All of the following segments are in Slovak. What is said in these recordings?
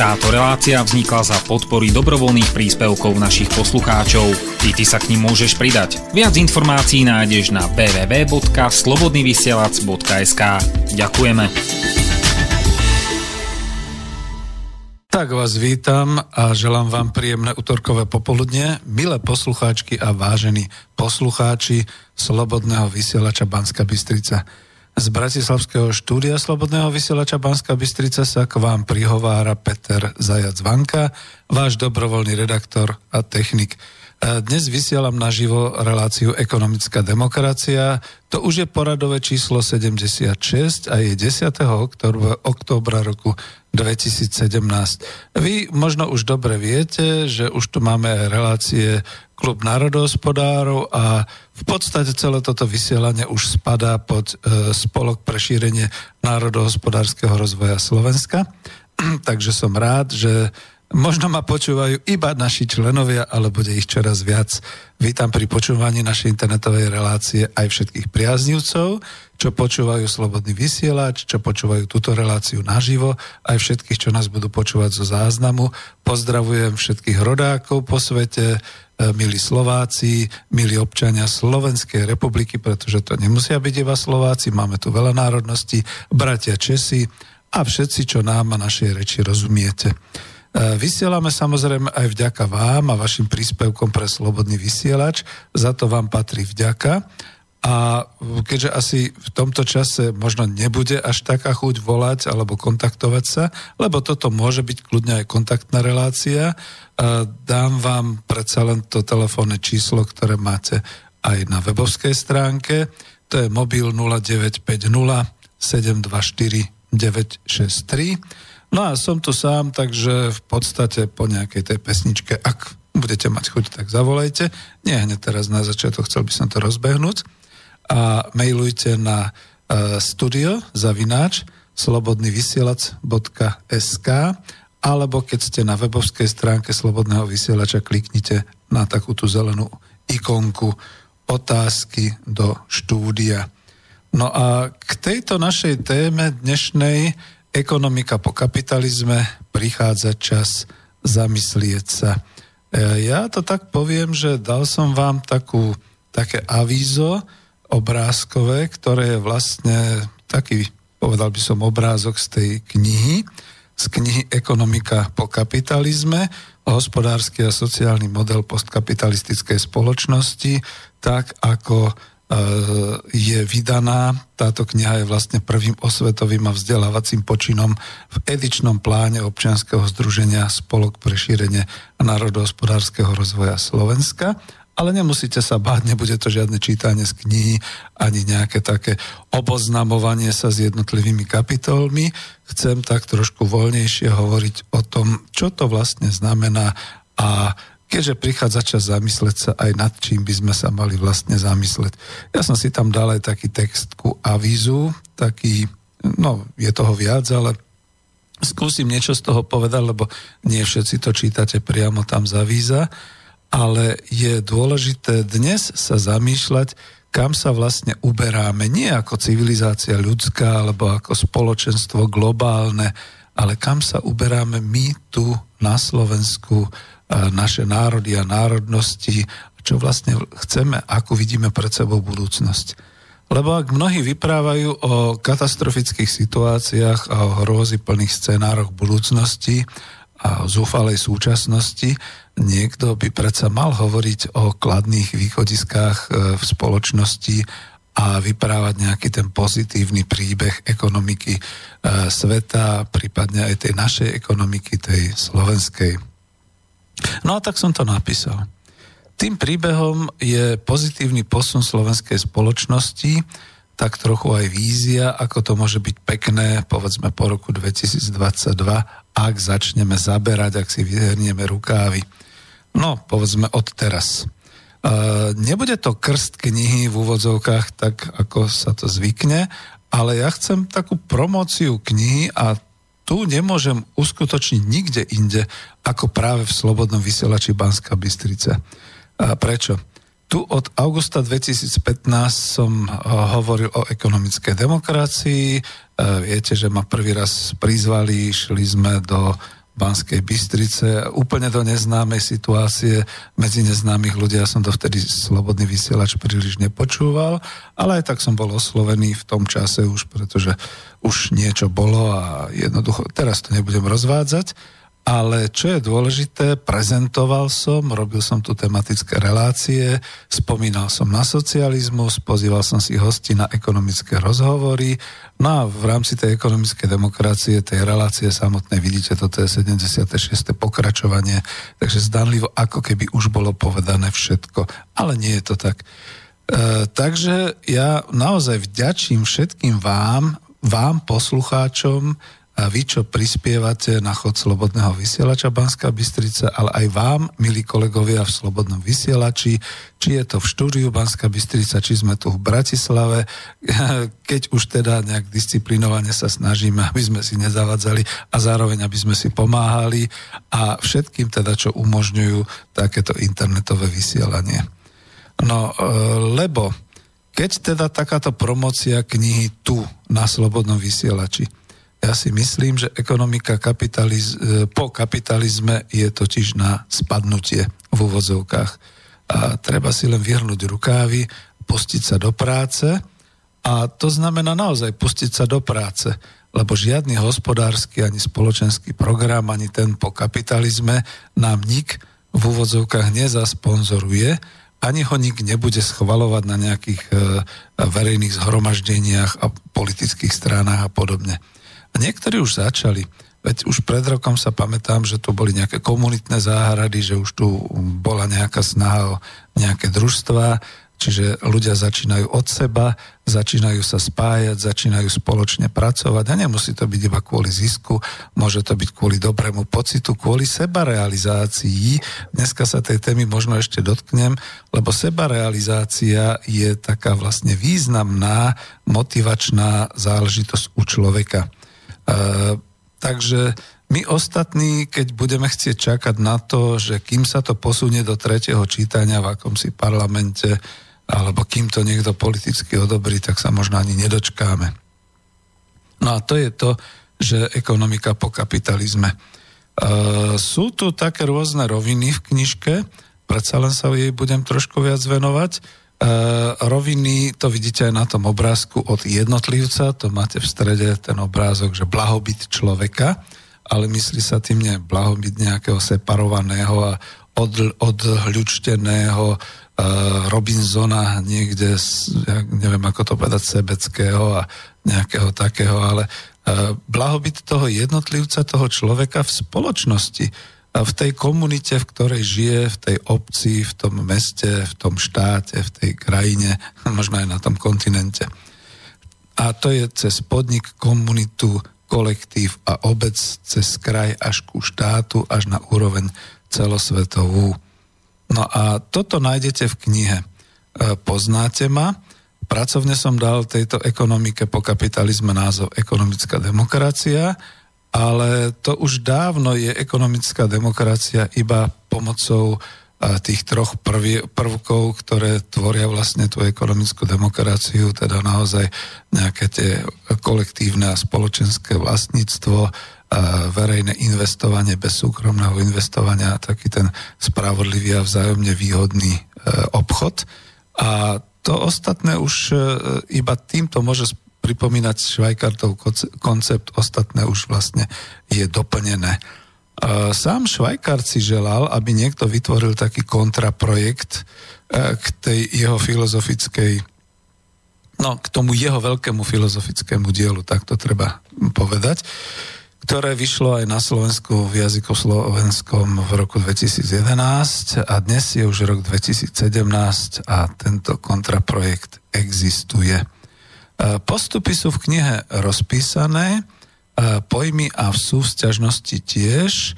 Táto relácia vznikla za podpory dobrovoľných príspevkov našich poslucháčov. I ty sa k ním môžeš pridať. Viac informácií nájdeš na www.slobodnyvysielac.sk Ďakujeme. Tak vás vítam a želám vám príjemné útorkové popoludne, milé poslucháčky a vážení poslucháči Slobodného vysielača Banska Bystrica. Z Bratislavského štúdia Slobodného vysielača Banska Bystrica sa k vám prihovára Peter Zajac Vanka, váš dobrovoľný redaktor a technik. E, dnes vysielam naživo reláciu Ekonomická demokracia. To už je poradové číslo 76 a je 10. októbra roku 2017. Vy možno už dobre viete, že už tu máme relácie klub národohospodárov a v podstate celé toto vysielanie už spadá pod e, spolok pre šírenie národohospodárskeho rozvoja Slovenska. Takže som rád, že možno ma počúvajú iba naši členovia, ale bude ich čoraz viac. Vítam pri počúvaní našej internetovej relácie aj všetkých priaznivcov, čo počúvajú Slobodný vysielač, čo počúvajú túto reláciu naživo, aj všetkých, čo nás budú počúvať zo záznamu. Pozdravujem všetkých rodákov po svete, E, milí Slováci, milí občania Slovenskej republiky, pretože to nemusia byť iba Slováci, máme tu veľa národností, bratia Česi a všetci, čo nám a našej reči rozumiete. E, vysielame samozrejme aj vďaka vám a vašim príspevkom pre Slobodný vysielač, za to vám patrí vďaka. A keďže asi v tomto čase možno nebude až taká chuť volať alebo kontaktovať sa, lebo toto môže byť kľudne aj kontaktná relácia, dám vám predsa len to telefónne číslo, ktoré máte aj na webovskej stránke. To je mobil 0950 724 963. No a som tu sám, takže v podstate po nejakej tej pesničke, ak budete mať chuť, tak zavolajte. Nie hneď teraz na začiatok, chcel by som to rozbehnúť a mailujte na uh, studio zavináč slobodnyvysielac.sk alebo keď ste na webovskej stránke Slobodného vysielača, kliknite na takú tú zelenú ikonku otázky do štúdia. No a k tejto našej téme dnešnej ekonomika po kapitalizme prichádza čas zamyslieť sa. E, ja to tak poviem, že dal som vám takú, také avízo, obrázkové, ktoré je vlastne taký, povedal by som, obrázok z tej knihy, z knihy Ekonomika po kapitalizme, hospodársky a sociálny model postkapitalistickej spoločnosti, tak ako e, je vydaná. Táto kniha je vlastne prvým osvetovým a vzdelávacím počinom v edičnom pláne občianskeho združenia Spolok pre šírenie národohospodárskeho rozvoja Slovenska ale nemusíte sa báť, nebude to žiadne čítanie z knihy, ani nejaké také oboznamovanie sa s jednotlivými kapitolmi. Chcem tak trošku voľnejšie hovoriť o tom, čo to vlastne znamená a keďže prichádza čas zamysleť sa aj nad čím by sme sa mali vlastne zamysleť. Ja som si tam dal aj taký text ku avízu, taký, no je toho viac, ale skúsim niečo z toho povedať, lebo nie všetci to čítate priamo tam za víza ale je dôležité dnes sa zamýšľať, kam sa vlastne uberáme, nie ako civilizácia ľudská alebo ako spoločenstvo globálne, ale kam sa uberáme my tu na Slovensku, naše národy a národnosti, čo vlastne chceme, ako vidíme pred sebou budúcnosť. Lebo ak mnohí vyprávajú o katastrofických situáciách a o hrôzy plných scenároch budúcnosti a zúfalej súčasnosti, niekto by predsa mal hovoriť o kladných východiskách e, v spoločnosti a vyprávať nejaký ten pozitívny príbeh ekonomiky e, sveta, prípadne aj tej našej ekonomiky, tej slovenskej. No a tak som to napísal. Tým príbehom je pozitívny posun slovenskej spoločnosti, tak trochu aj vízia, ako to môže byť pekné, povedzme po roku 2022, ak začneme zaberať, ak si vyhrnieme rukávy. No, povedzme od teraz. Uh, nebude to krst knihy v úvodzovkách, tak ako sa to zvykne, ale ja chcem takú promóciu knihy a tu nemôžem uskutočniť nikde inde, ako práve v Slobodnom vysielači Banska Bystrica. A prečo? Tu od augusta 2015 som hovoril o ekonomickej demokracii. Viete, že ma prvý raz prizvali, šli sme do Banskej Bystrice, úplne do neznámej situácie medzi neznámych ľudí. Ja som to vtedy slobodný vysielač príliš nepočúval, ale aj tak som bol oslovený v tom čase už, pretože už niečo bolo a jednoducho, teraz to nebudem rozvádzať, ale čo je dôležité, prezentoval som, robil som tu tematické relácie, spomínal som na socializmus, pozýval som si hosti na ekonomické rozhovory, no a v rámci tej ekonomickej demokracie, tej relácie samotnej, vidíte, toto je 76. pokračovanie, takže zdanlivo, ako keby už bolo povedané všetko, ale nie je to tak. E, takže ja naozaj vďačím všetkým vám, vám poslucháčom, vy, čo prispievate na chod Slobodného vysielača Banská Bystrica, ale aj vám, milí kolegovia v Slobodnom vysielači, či je to v štúdiu Banská Bystrica, či sme tu v Bratislave, keď už teda nejak disciplinovane sa snažíme, aby sme si nezavadzali a zároveň, aby sme si pomáhali a všetkým teda, čo umožňujú takéto internetové vysielanie. No, e, lebo keď teda takáto promocia knihy tu na Slobodnom vysielači, ja si myslím, že ekonomika kapitaliz- e, po kapitalizme je totiž na spadnutie v úvozovkách. A treba si len vyhrnúť rukávy, pustiť sa do práce a to znamená naozaj pustiť sa do práce, lebo žiadny hospodársky ani spoločenský program, ani ten po kapitalizme nám nik v úvodzovkách nezasponzoruje, ani ho nik nebude schvalovať na nejakých e, verejných zhromaždeniach a politických stránach a podobne. A niektorí už začali. Veď už pred rokom sa pamätám, že tu boli nejaké komunitné záhrady, že už tu bola nejaká snaha o nejaké družstva, čiže ľudia začínajú od seba, začínajú sa spájať, začínajú spoločne pracovať a nemusí to byť iba kvôli zisku, môže to byť kvôli dobrému pocitu, kvôli sebarealizácii. Dneska sa tej témy možno ešte dotknem, lebo sebarealizácia je taká vlastne významná motivačná záležitosť u človeka. Takže my ostatní, keď budeme chcieť čakať na to, že kým sa to posunie do tretieho čítania v akomsi parlamente, alebo kým to niekto politicky odobrí, tak sa možno ani nedočkáme. No a to je to, že ekonomika po kapitalizme. E, sú tu také rôzne roviny v knižke, predsa len sa jej budem trošku viac venovať. E, roviny, to vidíte aj na tom obrázku od jednotlivca, to máte v strede ten obrázok, že blahobyt človeka, ale myslí sa tým nie blahobyt nejakého separovaného a od, odhľučteného uh, Robinsona niekde, ja neviem ako to povedať, sebeckého a nejakého takého, ale uh, blahobyt toho jednotlivca, toho človeka v spoločnosti v tej komunite, v ktorej žije, v tej obci, v tom meste, v tom štáte, v tej krajine, možno aj na tom kontinente. A to je cez podnik, komunitu, kolektív a obec, cez kraj až ku štátu, až na úroveň celosvetovú. No a toto nájdete v knihe. E, poznáte ma? Pracovne som dal tejto ekonomike po kapitalizme názov Ekonomická demokracia ale to už dávno je ekonomická demokracia iba pomocou tých troch prvý, prvkov, ktoré tvoria vlastne tú ekonomickú demokraciu, teda naozaj nejaké tie kolektívne a spoločenské vlastníctvo, verejné investovanie bez súkromného investovania taký ten spravodlivý a vzájomne výhodný e, obchod. A to ostatné už e, iba týmto môže pripomínať Švajkartov koncept, ostatné už vlastne je doplnené. Sám Švajkart si želal, aby niekto vytvoril taký kontraprojekt e, k tej jeho filozofickej no, k tomu jeho veľkému filozofickému dielu, tak to treba povedať, ktoré vyšlo aj na Slovensku v jazyku slovenskom v roku 2011 a dnes je už rok 2017 a tento kontraprojekt existuje. E, postupy sú v knihe rozpísané, e, pojmy a v súvzťažnosti tiež. E,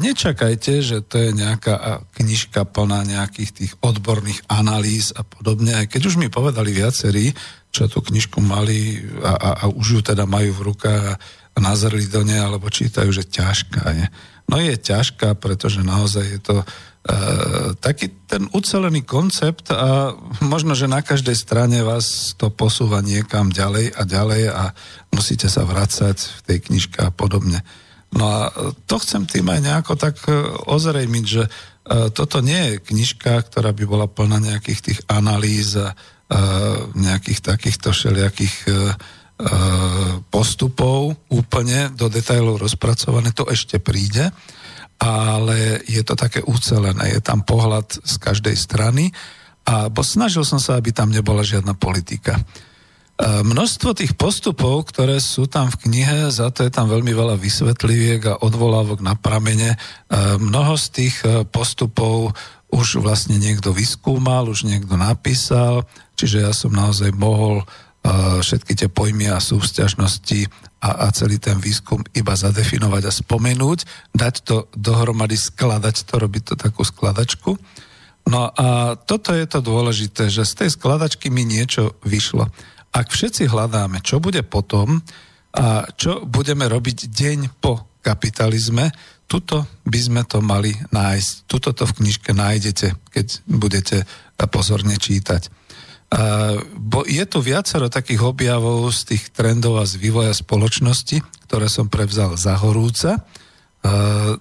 nečakajte, že to je nejaká knižka plná nejakých tých odborných analýz a podobne, aj keď už mi povedali viacerí, čo tú knižku mali a, a, a už ju teda majú v rukách a, a nazrli do nej, alebo čítajú, že ťažká je. No je ťažká, pretože naozaj je to E, taký ten ucelený koncept a možno, že na každej strane vás to posúva niekam ďalej a ďalej a musíte sa vracať v tej knižke a podobne. No a to chcem tým aj nejako tak e, ozrejmiť, že e, toto nie je knižka, ktorá by bola plná nejakých tých analýz a nejakých takýchto všelijakých postupov úplne do detajlov rozpracované, to ešte príde, ale je to také ucelené, je tam pohľad z každej strany a snažil som sa, aby tam nebola žiadna politika. E, množstvo tých postupov, ktoré sú tam v knihe, za to je tam veľmi veľa vysvetliviek a odvolávok na pramene. E, mnoho z tých e, postupov už vlastne niekto vyskúmal, už niekto napísal, čiže ja som naozaj mohol všetky tie pojmy a súvzťažnosti a, a celý ten výskum iba zadefinovať a spomenúť, dať to dohromady, skladať to, robiť to takú skladačku. No a toto je to dôležité, že z tej skladačky mi niečo vyšlo. Ak všetci hľadáme, čo bude potom a čo budeme robiť deň po kapitalizme, tuto by sme to mali nájsť. Tuto to v knižke nájdete, keď budete pozorne čítať. Bo je tu viacero takých objavov z tých trendov a z vývoja spoločnosti, ktoré som prevzal za horúca.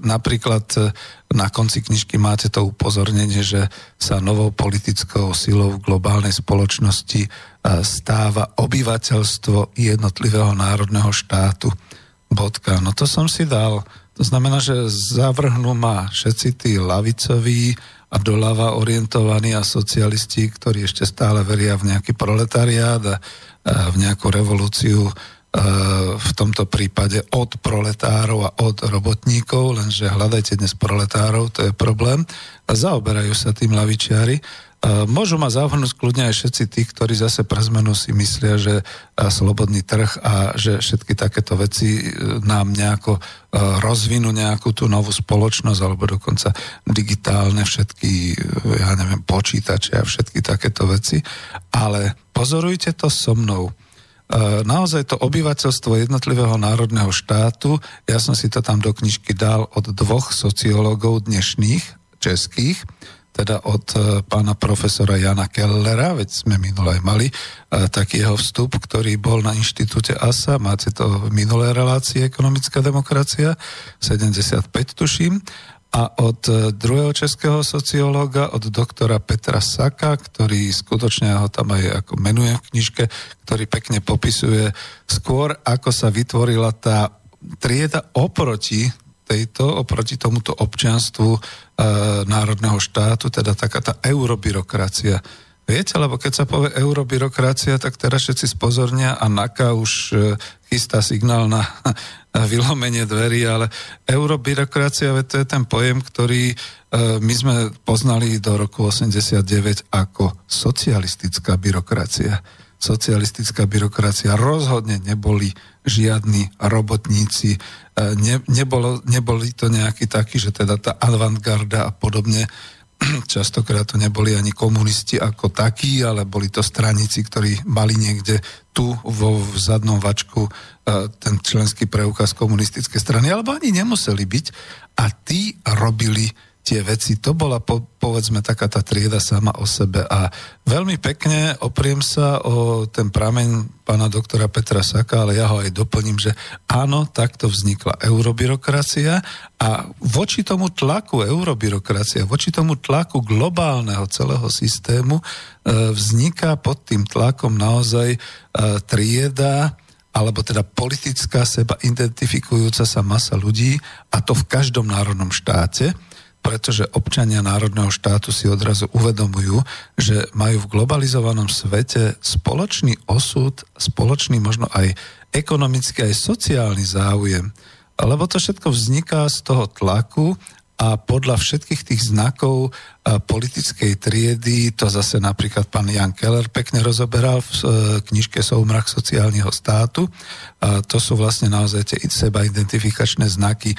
Napríklad e, na konci knižky máte to upozornenie, že sa novou politickou silou v globálnej spoločnosti e, stáva obyvateľstvo jednotlivého národného štátu. Bodka. No to som si dal. To znamená, že zavrhnú ma všetci tí lavicoví a doľava orientovaní a socialisti, ktorí ešte stále veria v nejaký proletariát a v nejakú revolúciu E, v tomto prípade od proletárov a od robotníkov, lenže hľadajte dnes proletárov, to je problém. A zaoberajú sa tým lavičiari. E, môžu ma zavrhnúť kľudne aj všetci tí, ktorí zase pre zmenu si myslia, že e, slobodný trh a že všetky takéto veci nám nejako rozvinú nejakú tú novú spoločnosť alebo dokonca digitálne všetky, ja neviem, počítače a všetky takéto veci. Ale pozorujte to so mnou E, naozaj to obyvateľstvo jednotlivého národného štátu, ja som si to tam do knižky dal od dvoch sociológov dnešných, českých, teda od e, pána profesora Jana Kellera, veď sme minule aj mali e, taký jeho vstup, ktorý bol na inštitúte ASA, máte to v minulé relácie Ekonomická demokracia, 75 tuším, a od e, druhého českého sociológa, od doktora Petra Saka, ktorý skutočne ho tam aj ako menuje v knižke, ktorý pekne popisuje skôr, ako sa vytvorila tá trieda oproti tejto, oproti tomuto občianstvu národného štátu, teda taká tá eurobyrokracia. Viete, lebo keď sa povie eurobyrokracia, tak teraz všetci spozornia a NAKA už e, chystá signál na vylomenie dverí, ale eurobyrokracia, to je ten pojem, ktorý e, my sme poznali do roku 89 ako socialistická byrokracia. Socialistická byrokracia rozhodne neboli žiadni robotníci, e, ne, nebolo, neboli to nejaký taký, že teda tá avantgarda a podobne. Častokrát to neboli ani komunisti ako takí, ale boli to straníci, ktorí mali niekde tu vo zadnom vačku e, ten členský preukaz komunistickej strany, alebo ani nemuseli byť. A tí robili tie veci. To bola, po, povedzme, taká tá trieda sama o sebe. A veľmi pekne opriem sa o ten prameň pána doktora Petra Saka, ale ja ho aj doplním, že áno, takto vznikla eurobyrokracia a voči tomu tlaku eurobyrokracia, voči tomu tlaku globálneho celého systému e, vzniká pod tým tlakom naozaj e, trieda, alebo teda politická seba identifikujúca sa masa ľudí a to v každom národnom štáte pretože občania národného štátu si odrazu uvedomujú, že majú v globalizovanom svete spoločný osud, spoločný možno aj ekonomický, aj sociálny záujem. Lebo to všetko vzniká z toho tlaku a podľa všetkých tých znakov politickej triedy, to zase napríklad pán Jan Keller pekne rozoberal v e, knižke Soumrak sociálneho státu, a to sú vlastne naozaj tie seba identifikačné znaky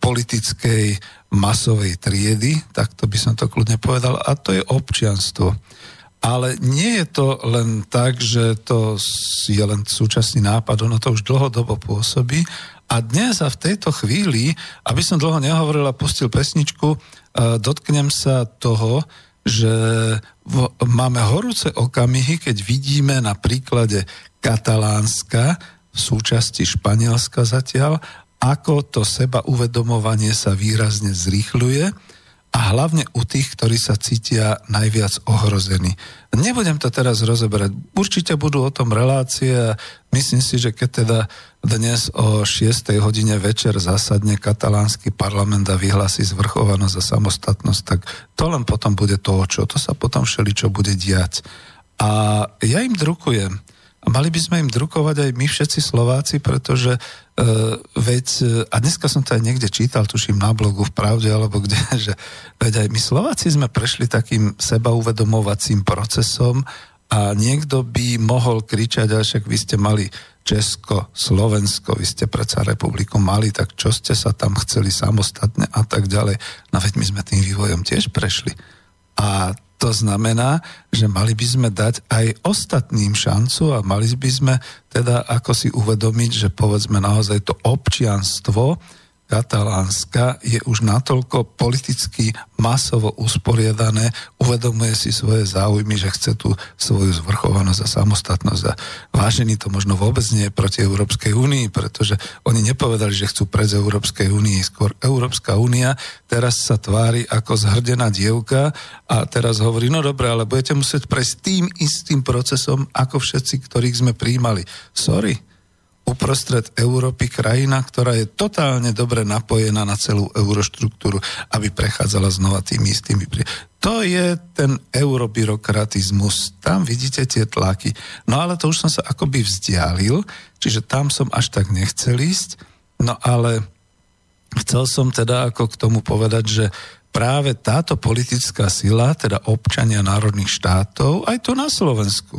politickej masovej triedy, tak to by som to kľudne povedal, a to je občianstvo. Ale nie je to len tak, že to je len súčasný nápad, ono to už dlhodobo pôsobí a dnes a v tejto chvíli, aby som dlho nehovoril a pustil pesničku, e, dotknem sa toho, že máme horúce okamihy, keď vidíme na príklade Katalánska, v súčasti Španielska zatiaľ, ako to seba uvedomovanie sa výrazne zrýchľuje a hlavne u tých, ktorí sa cítia najviac ohrození. Nebudem to teraz rozoberať. Určite budú o tom relácie a myslím si, že keď teda dnes o 6. hodine večer zasadne katalánsky parlament a vyhlási zvrchovanosť a samostatnosť, tak to len potom bude to, čo to sa potom všeli, čo bude diať. A ja im drukujem. A mali by sme im drukovať aj my všetci Slováci, pretože uh, veď, a dneska som to aj niekde čítal, tuším na blogu v Pravde, alebo kde, že veď aj my Slováci sme prešli takým sebauvedomovacím procesom a niekto by mohol kričať, ale však vy ste mali Česko, Slovensko, vy ste predsa republiku mali, tak čo ste sa tam chceli samostatne a tak ďalej. No veď my sme tým vývojom tiež prešli. A to znamená, že mali by sme dať aj ostatným šancu a mali by sme teda ako si uvedomiť, že povedzme naozaj to občianstvo, Katalánska je už natoľko politicky masovo usporiadané, uvedomuje si svoje záujmy, že chce tú svoju zvrchovanosť a samostatnosť. A vážený to možno vôbec nie je proti Európskej únii, pretože oni nepovedali, že chcú prejsť Európskej únii. Skôr Európska únia teraz sa tvári ako zhrdená dievka a teraz hovorí, no dobre, ale budete musieť prejsť tým istým procesom, ako všetci, ktorých sme príjmali. Sorry, uprostred Európy krajina, ktorá je totálne dobre napojená na celú euroštruktúru, aby prechádzala znova tými istými. To je ten eurobyrokratizmus. Tam vidíte tie tlaky. No ale to už som sa akoby vzdialil, čiže tam som až tak nechcel ísť. No ale chcel som teda ako k tomu povedať, že práve táto politická sila, teda občania národných štátov, aj tu na Slovensku,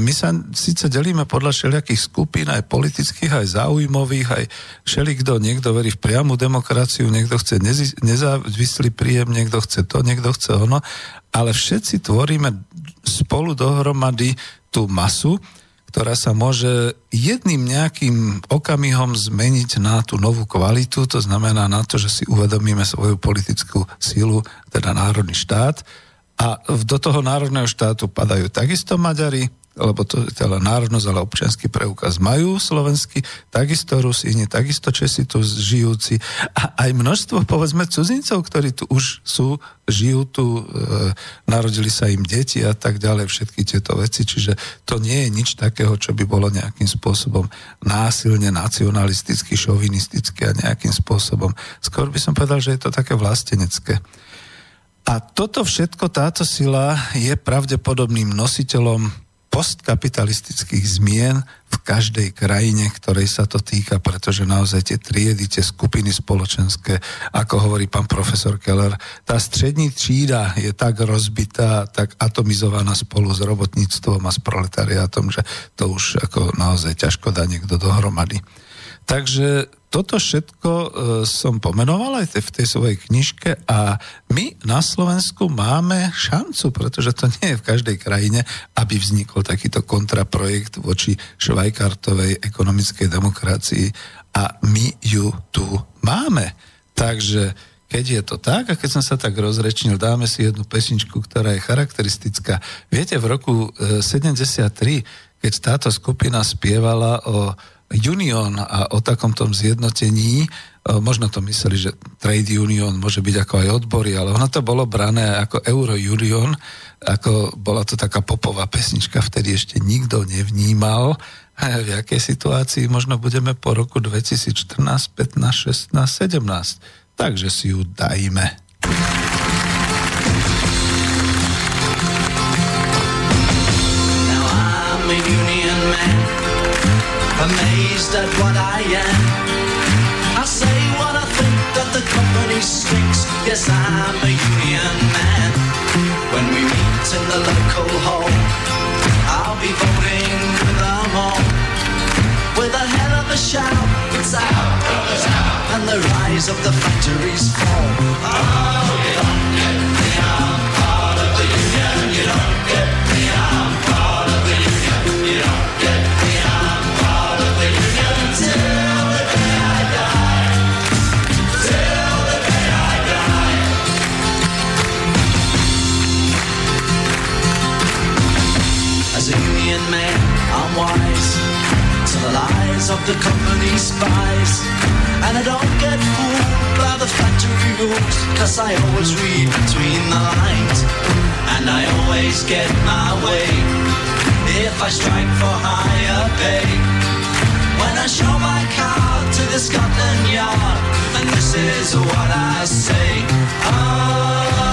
my sa síce delíme podľa všelijakých skupín, aj politických, aj záujmových, aj všelikto, niekto verí v priamu demokraciu, niekto chce nezávislý príjem, niekto chce to, niekto chce ono, ale všetci tvoríme spolu dohromady tú masu, ktorá sa môže jedným nejakým okamihom zmeniť na tú novú kvalitu, to znamená na to, že si uvedomíme svoju politickú sílu, teda národný štát, a do toho národného štátu padajú takisto Maďari, lebo to je teda národnosť, ale občianský preukaz majú slovenský, takisto Rusíni, takisto Česi tu žijúci a aj množstvo, povedzme, cudzincov, ktorí tu už sú, žijú tu, e, narodili sa im deti a tak ďalej, všetky tieto veci, čiže to nie je nič takého, čo by bolo nejakým spôsobom násilne, nacionalisticky, šovinisticky a nejakým spôsobom. Skôr by som povedal, že je to také vlastenecké. A toto všetko, táto sila je pravdepodobným nositeľom postkapitalistických zmien v každej krajine, ktorej sa to týka, pretože naozaj tie triedy, tie skupiny spoločenské, ako hovorí pán profesor Keller, tá strední třída je tak rozbitá, tak atomizovaná spolu s robotníctvom a s proletariátom, že to už ako naozaj ťažko dá niekto dohromady. Takže toto všetko e, som pomenoval aj v tej svojej knižke a my na Slovensku máme šancu, pretože to nie je v každej krajine, aby vznikol takýto kontraprojekt voči švajkartovej ekonomickej demokracii a my ju tu máme. Takže keď je to tak, a keď som sa tak rozrečnil, dáme si jednu pesničku, ktorá je charakteristická. Viete, v roku 73, e, keď táto skupina spievala o Union a o takomto zjednotení, e, možno to mysleli, že trade union môže byť ako aj odbory, ale ono to bolo brané ako Euro Union, ako bola to taká popová pesnička, vtedy ešte nikto nevnímal, v jakej situácii možno budeme po roku 2014, 15, 16, 17. Takže si ju dajme. Amazed at what I am. I say what I think that the company stinks. Yes, I'm a union man. When we meet in the local hall, I'll be voting with them all. With a hell of a shout, it's out, out. and the rise of the factories fall. Oh, you wise to the lies of the company spies. And I don't get fooled by the factory rules, cause I always read between the lines. And I always get my way if I strike for higher pay. When I show my card to the Scotland Yard, and this is what I say. Oh,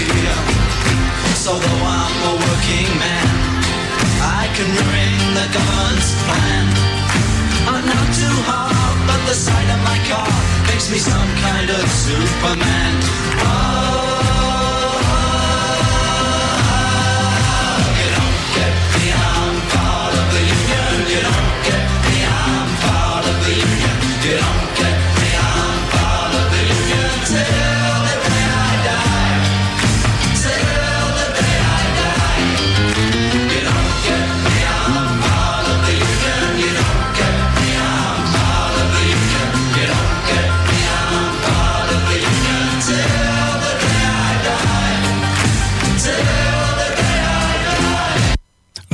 year. So though I'm a working man, I can ruin the government's plan. I'm not too hard, but the sight of my car makes me some kind of Superman. Oh,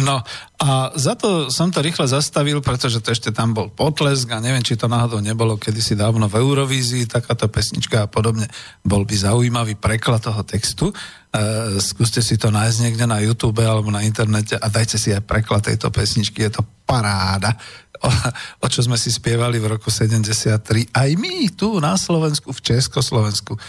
No a za to som to rýchle zastavil, pretože to ešte tam bol potlesk a neviem, či to náhodou nebolo kedysi dávno v Eurovízii, takáto pesnička a podobne. Bol by zaujímavý preklad toho textu. E, skúste si to nájsť niekde na YouTube alebo na internete a dajte si aj preklad tejto pesničky, je to paráda. O, o čo sme si spievali v roku 73. Aj my tu na Slovensku, v Československu, e,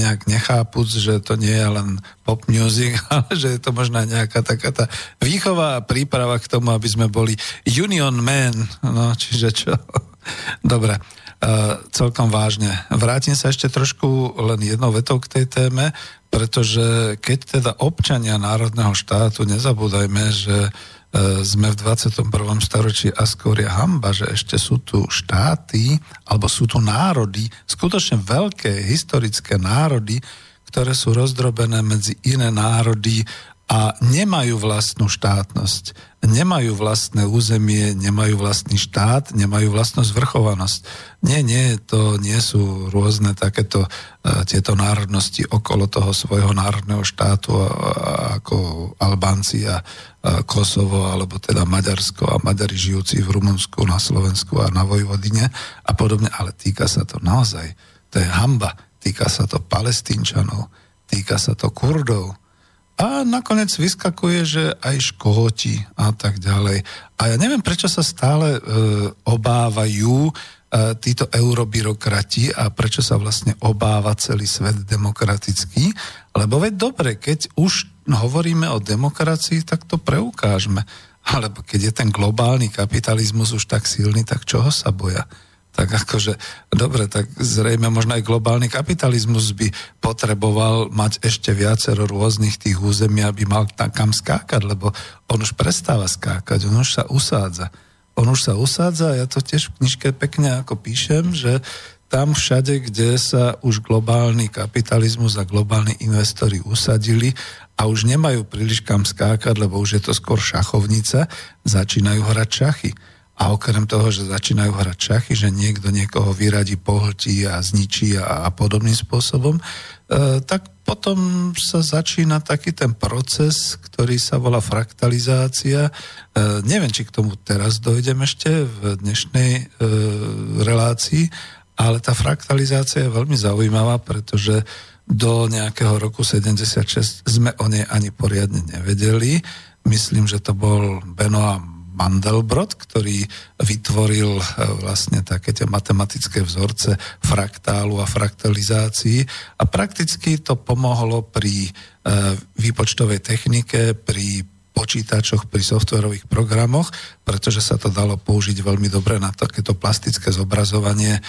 nejak nechápuc, že to nie je len pop music, ale že je to možná nejaká taká tá výchova a príprava k tomu, aby sme boli union men, no čiže čo? Dobre, uh, celkom vážne. Vrátim sa ešte trošku len jednou vetou k tej téme, pretože keď teda občania národného štátu, nezabúdajme, že uh, sme v 21. storočí a skôr je hamba, že ešte sú tu štáty, alebo sú tu národy, skutočne veľké historické národy, ktoré sú rozdrobené medzi iné národy a nemajú vlastnú štátnosť, nemajú vlastné územie, nemajú vlastný štát, nemajú vlastnú zvrchovanosť. Nie, nie, to nie sú rôzne takéto uh, tieto národnosti okolo toho svojho národného štátu ako Albánci a Kosovo, alebo teda Maďarsko a Maďari žijúci v Rumunsku, na Slovensku a na Vojvodine a podobne, ale týka sa to naozaj, to je hamba, týka sa to palestínčanov, týka sa to Kurdov, a nakoniec vyskakuje, že aj škóti a tak ďalej. A ja neviem, prečo sa stále e, obávajú e, títo eurobyrokrati a prečo sa vlastne obáva celý svet demokratický. Lebo veď dobre, keď už hovoríme o demokracii, tak to preukážme. Alebo keď je ten globálny kapitalizmus už tak silný, tak čoho sa boja? Tak akože, dobre, tak zrejme možno aj globálny kapitalizmus by potreboval mať ešte viacero rôznych tých území, aby mal tam kam skákať, lebo on už prestáva skákať, on už sa usádza. On už sa usádza a ja to tiež v knižke pekne ako píšem, že tam všade, kde sa už globálny kapitalizmus a globálni investori usadili a už nemajú príliš kam skákať, lebo už je to skôr šachovnica, začínajú hrať šachy. A okrem toho, že začínajú hrať šachy, že niekto niekoho vyradí, pohltí a zničí a, a podobným spôsobom, e, tak potom sa začína taký ten proces, ktorý sa volá fraktalizácia. E, neviem, či k tomu teraz dojdem ešte v dnešnej e, relácii, ale tá fraktalizácia je veľmi zaujímavá, pretože do nejakého roku 76 sme o nej ani poriadne nevedeli. Myslím, že to bol Benoit Mandelbrot, ktorý vytvoril e, vlastne také tie matematické vzorce fraktálu a fraktalizácii a prakticky to pomohlo pri e, výpočtovej technike, pri počítačoch, pri softwarových programoch, pretože sa to dalo použiť veľmi dobre na takéto plastické zobrazovanie e,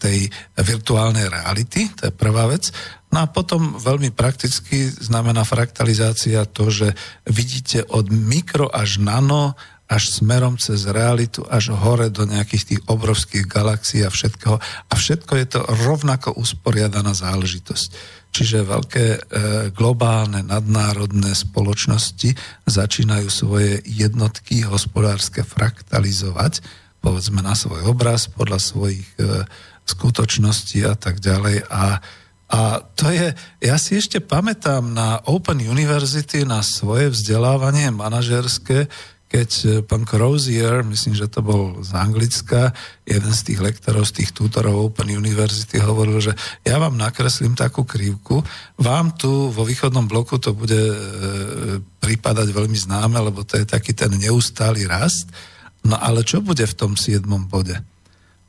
tej virtuálnej reality, to je prvá vec. No a potom veľmi prakticky znamená fraktalizácia to, že vidíte od mikro až nano až smerom cez realitu, až hore do nejakých tých obrovských galaxií a všetkého. A všetko je to rovnako usporiadaná záležitosť. Čiže veľké e, globálne nadnárodné spoločnosti začínajú svoje jednotky hospodárske fraktalizovať, povedzme na svoj obraz, podľa svojich e, skutočností a tak ďalej. A a to je, ja si ešte pamätám na Open University, na svoje vzdelávanie manažerské, keď e, pán Crozier, myslím, že to bol z Anglicka, jeden z tých lektorov, z tých tutorov Open University hovoril, že ja vám nakreslím takú krivku, vám tu vo východnom bloku to bude e, prípadať veľmi známe, lebo to je taký ten neustály rast, no ale čo bude v tom siedmom bode?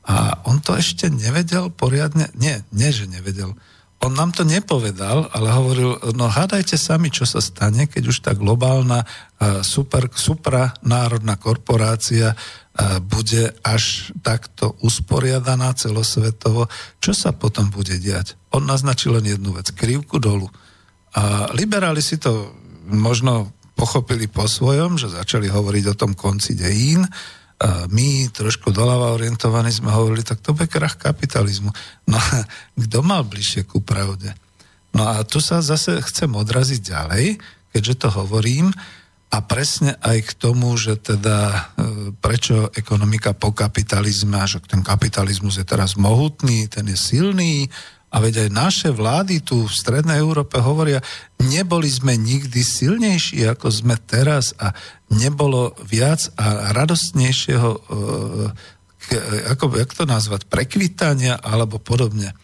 A on to ešte nevedel poriadne, nie, nie, že nevedel, on nám to nepovedal, ale hovoril, no hádajte sami, čo sa stane, keď už tá globálna super, supranárodná korporácia bude až takto usporiadaná celosvetovo, čo sa potom bude diať? On naznačil len jednu vec, krivku dolu. A liberáli si to možno pochopili po svojom, že začali hovoriť o tom konci dejín, my trošku doľava orientovaní sme hovorili, tak to bude krach kapitalizmu. No a kto mal bližšie ku pravde? No a tu sa zase chcem odraziť ďalej, keďže to hovorím, a presne aj k tomu, že teda e, prečo ekonomika po kapitalizme, že ten kapitalizmus je teraz mohutný, ten je silný, a veď aj naše vlády tu v Strednej Európe hovoria, neboli sme nikdy silnejší, ako sme teraz a nebolo viac a radostnejšieho, e, ako, jak to nazvať, prekvitania alebo podobne. E,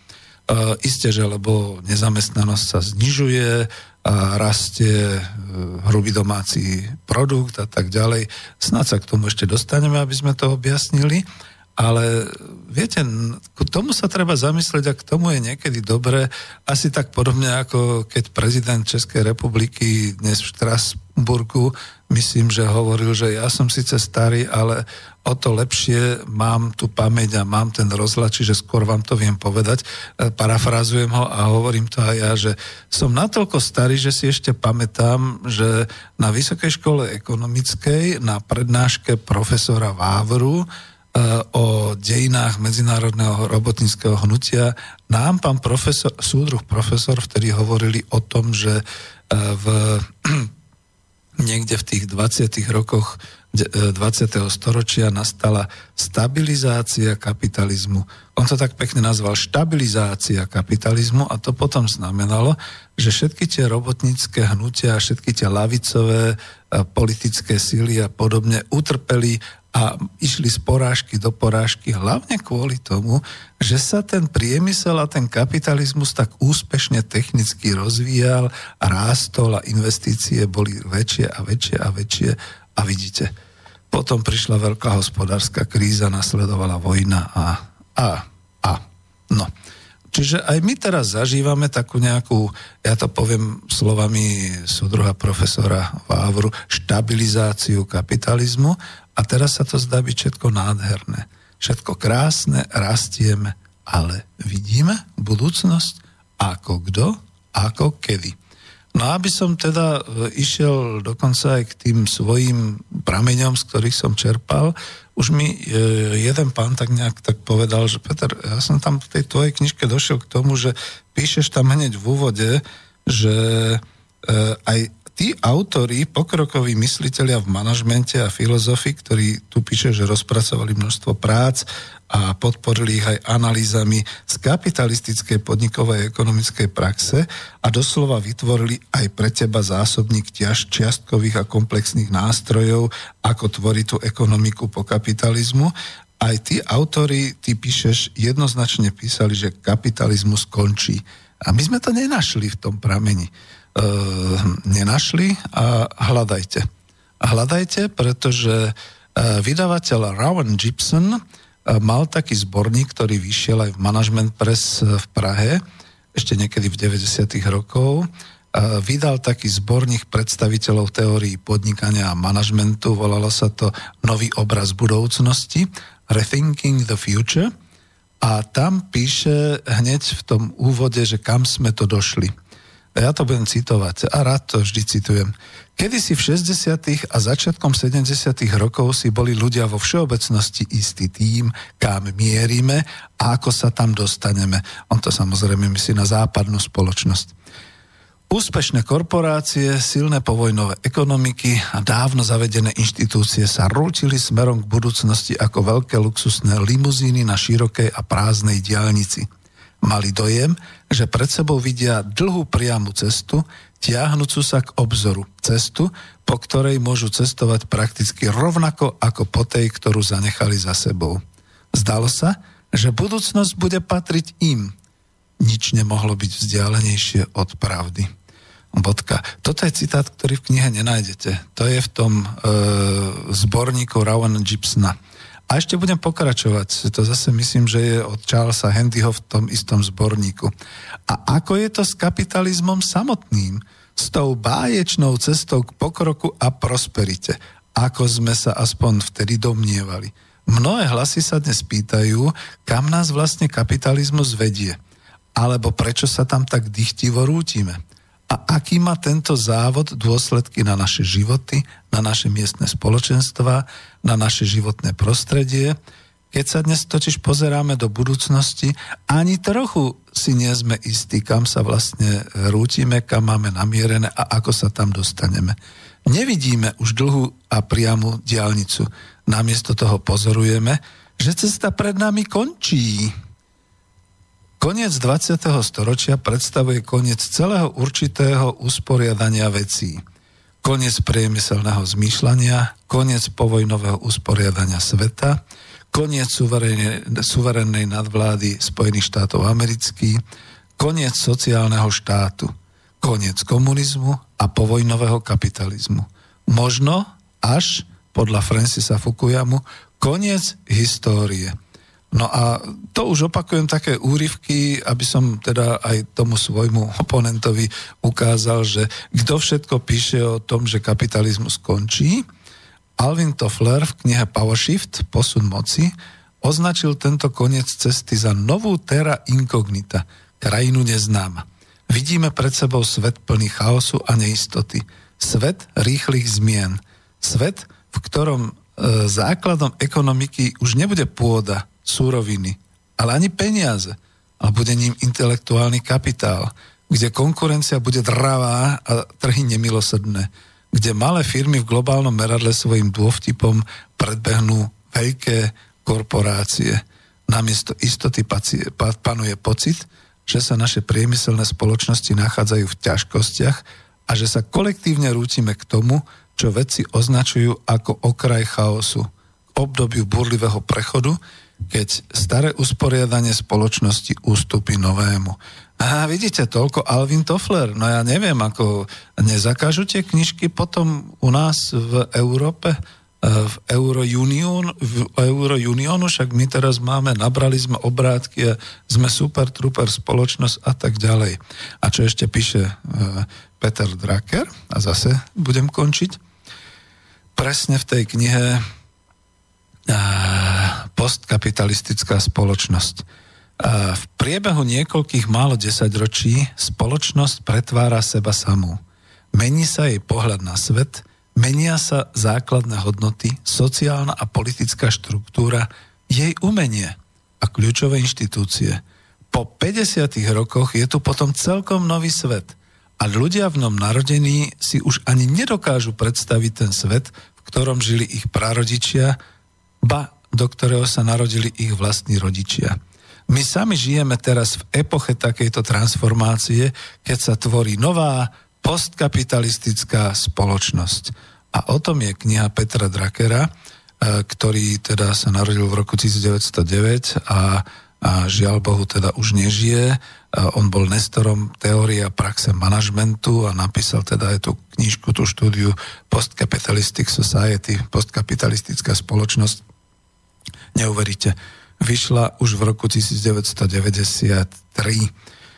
isté, že lebo nezamestnanosť sa znižuje, a rastie e, hrubý domáci produkt a tak ďalej. Snad sa k tomu ešte dostaneme, aby sme to objasnili. Ale viete, k tomu sa treba zamyslieť a k tomu je niekedy dobré, asi tak podobne ako keď prezident Českej republiky dnes v Štrasburgu, myslím, že hovoril, že ja som síce starý, ale o to lepšie mám tú pamäť a mám ten rozhľad, čiže skôr vám to viem povedať. E, parafrazujem ho a hovorím to aj ja, že som natoľko starý, že si ešte pamätám, že na Vysokej škole ekonomickej na prednáške profesora Vávru o dejinách medzinárodného robotníckého hnutia. Nám pán profesor, súdruh profesor vtedy hovorili o tom, že e, v, niekde v tých 20. rokoch 20. E, storočia nastala stabilizácia kapitalizmu. On to tak pekne nazval štabilizácia kapitalizmu a to potom znamenalo, že všetky tie robotnícke hnutia, všetky tie lavicové e, politické síly a podobne utrpeli a išli z porážky do porážky hlavne kvôli tomu, že sa ten priemysel a ten kapitalizmus tak úspešne technicky rozvíjal a rástol a investície boli väčšie a väčšie a väčšie a vidíte, potom prišla veľká hospodárska kríza, nasledovala vojna a, a, a, no. Čiže aj my teraz zažívame takú nejakú, ja to poviem slovami súdruha profesora Vávru, štabilizáciu kapitalizmu a teraz sa to zdá byť všetko nádherné. Všetko krásne, rastieme, ale vidíme budúcnosť ako kto, ako kedy. No aby som teda e, išiel dokonca aj k tým svojim prameňom, z ktorých som čerpal, už mi e, jeden pán tak nejak tak povedal, že Peter, ja som tam v tej tvojej knižke došiel k tomu, že píšeš tam hneď v úvode, že e, aj tí autori, pokrokoví mysliteľia v manažmente a filozofii, ktorí tu píše, že rozpracovali množstvo prác a podporili ich aj analýzami z kapitalistickej podnikovej ekonomickej praxe a doslova vytvorili aj pre teba zásobník ťaž čiastkových a komplexných nástrojov, ako tvorí tú ekonomiku po kapitalizmu aj tí autory, ty píšeš, jednoznačne písali, že kapitalizmus končí. A my sme to nenašli v tom prameni. Eh, nenašli a hľadajte. Hľadajte, pretože eh, vydavateľ Rowan Gibson eh, mal taký zborník, ktorý vyšiel aj v Management Press v Prahe, ešte niekedy v 90. rokov, vydal taký zborník predstaviteľov teórií podnikania a manažmentu, volalo sa to Nový obraz budúcnosti, Rethinking the Future a tam píše hneď v tom úvode, že kam sme to došli. Ja to budem citovať a rád to vždy citujem. Kedy si v 60. a začiatkom 70. rokov si boli ľudia vo všeobecnosti istý tým, kam mierime a ako sa tam dostaneme. On to samozrejme myslí na západnú spoločnosť. Úspešné korporácie, silné povojnové ekonomiky a dávno zavedené inštitúcie sa rúčili smerom k budúcnosti ako veľké luxusné limuzíny na širokej a prázdnej diálnici. Mali dojem, že pred sebou vidia dlhú priamu cestu, tiahnucu sa k obzoru. Cestu, po ktorej môžu cestovať prakticky rovnako ako po tej, ktorú zanechali za sebou. Zdalo sa, že budúcnosť bude patriť im. Nič nemohlo byť vzdialenejšie od pravdy. Bodka. Toto je citát, ktorý v knihe nenájdete. To je v tom e, zborníku Rowan Gibsona. A ešte budem pokračovať. To zase myslím, že je od Charlesa Handyho v tom istom zborníku. A ako je to s kapitalizmom samotným? S tou báječnou cestou k pokroku a prosperite. Ako sme sa aspoň vtedy domnievali. Mnohé hlasy sa dnes pýtajú, kam nás vlastne kapitalizmus vedie. Alebo prečo sa tam tak dychtivo rútime a aký má tento závod dôsledky na naše životy, na naše miestne spoločenstva, na naše životné prostredie. Keď sa dnes totiž pozeráme do budúcnosti, ani trochu si nie sme istí, kam sa vlastne rútime, kam máme namierené a ako sa tam dostaneme. Nevidíme už dlhú a priamu diálnicu. Namiesto toho pozorujeme, že cesta pred nami končí Koniec 20. storočia predstavuje koniec celého určitého usporiadania vecí. Koniec priemyselného zmýšľania, koniec povojnového usporiadania sveta, koniec suverénnej nadvlády Spojených štátov amerických, koniec sociálneho štátu, koniec komunizmu a povojnového kapitalizmu. Možno až, podľa Francisa Fukuyamu, koniec histórie – No a to už opakujem také úryvky, aby som teda aj tomu svojmu oponentovi ukázal, že kto všetko píše o tom, že kapitalizmus končí. Alvin Toffler v knihe Power Shift, Posun moci, označil tento koniec cesty za novú terra incognita, krajinu neznáma. Vidíme pred sebou svet plný chaosu a neistoty. Svet rýchlych zmien. Svet, v ktorom e, základom ekonomiky už nebude pôda, súroviny, ale ani peniaze, ale bude ním intelektuálny kapitál, kde konkurencia bude dravá a trhy nemilosrdné, kde malé firmy v globálnom meradle svojim dôvtipom predbehnú veľké korporácie. Namiesto istoty panuje pocit, že sa naše priemyselné spoločnosti nachádzajú v ťažkostiach a že sa kolektívne rútime k tomu, čo vedci označujú ako okraj chaosu, k obdobiu burlivého prechodu, keď staré usporiadanie spoločnosti ústupí novému. A vidíte, toľko Alvin Toffler. No ja neviem, ako nezakážu tie knižky potom u nás v Európe, e, v Eurounion, v Eurounionu, však my teraz máme, nabrali sme obrátky a sme super, trooper spoločnosť a tak ďalej. A čo ešte píše e, Peter Drucker, a zase budem končiť, presne v tej knihe postkapitalistická spoločnosť. V priebehu niekoľkých málo desaťročí spoločnosť pretvára seba samú. Mení sa jej pohľad na svet, menia sa základné hodnoty, sociálna a politická štruktúra, jej umenie a kľúčové inštitúcie. Po 50 rokoch je tu potom celkom nový svet a ľudia v ňom narodení si už ani nedokážu predstaviť ten svet, v ktorom žili ich prarodičia, ba do ktorého sa narodili ich vlastní rodičia. My sami žijeme teraz v epoche takejto transformácie, keď sa tvorí nová postkapitalistická spoločnosť. A o tom je kniha Petra Drakera, e, ktorý teda sa narodil v roku 1909 a, a žiaľ Bohu teda už nežije. E, on bol nestorom teórie a praxe manažmentu a napísal teda aj tú knižku, tú štúdiu Postcapitalistic Society, postkapitalistická spoločnosť neuveríte, vyšla už v roku 1993.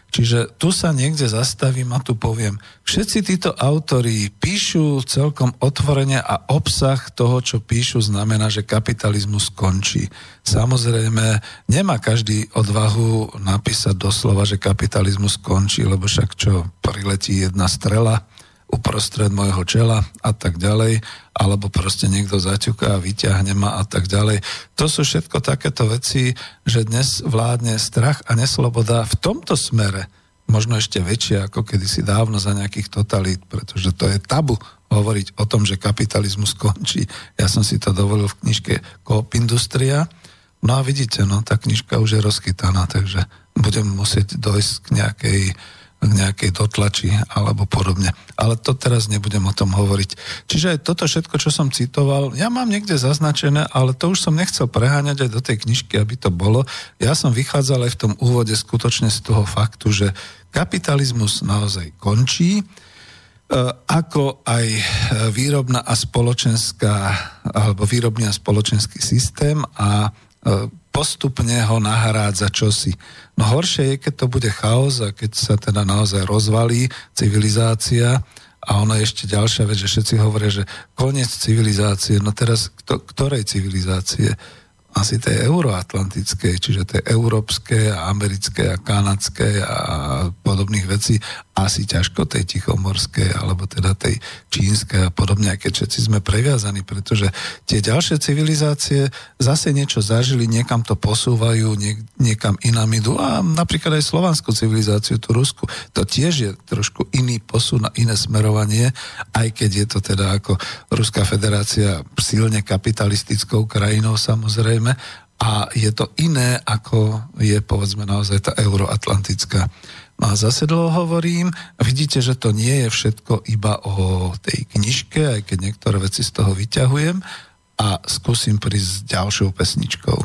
Čiže tu sa niekde zastavím a tu poviem, všetci títo autori píšu celkom otvorene a obsah toho, čo píšu, znamená, že kapitalizmus skončí. Samozrejme, nemá každý odvahu napísať doslova, že kapitalizmus skončí, lebo však čo, priletí jedna strela, uprostred môjho čela a tak ďalej, alebo proste niekto zaťuká a vyťahne ma a tak ďalej. To sú všetko takéto veci, že dnes vládne strach a nesloboda v tomto smere možno ešte väčšia ako kedysi dávno za nejakých totalít, pretože to je tabu hovoriť o tom, že kapitalizmus končí. Ja som si to dovolil v knižke Coop Industria. No a vidíte, no, tá knižka už je rozchytaná, takže budem musieť dojsť k nejakej k nejakej dotlači alebo podobne. Ale to teraz nebudem o tom hovoriť. Čiže aj toto všetko, čo som citoval, ja mám niekde zaznačené, ale to už som nechcel preháňať aj do tej knižky, aby to bolo. Ja som vychádzal aj v tom úvode skutočne z toho faktu, že kapitalizmus naozaj končí, e, ako aj výrobná a spoločenská, alebo výrobný a spoločenský systém a e, postupne ho nahrádza čosi. No horšie je, keď to bude chaos a keď sa teda naozaj rozvalí civilizácia a ona je ešte ďalšia vec, že všetci hovoria, že koniec civilizácie. No teraz, kto, ktorej civilizácie? Asi tej euroatlantickej, čiže tej európske a americké a kanadské a podobných vecí, asi ťažko tej tichomorskej, alebo teda tej čínskej a podobne, aj keď všetci sme previazaní, pretože tie ďalšie civilizácie zase niečo zažili, niekam to posúvajú, niek- niekam inám idú. A napríklad aj slovanskú civilizáciu, tú Rusku, to tiež je trošku iný posun a iné smerovanie, aj keď je to teda ako Ruská federácia silne kapitalistickou krajinou samozrejme, samozrejme, a je to iné, ako je povedzme naozaj tá euroatlantická. No a zase dlho hovorím, vidíte, že to nie je všetko iba o tej knižke, aj keď niektoré veci z toho vyťahujem a skúsim prísť s ďalšou pesničkou.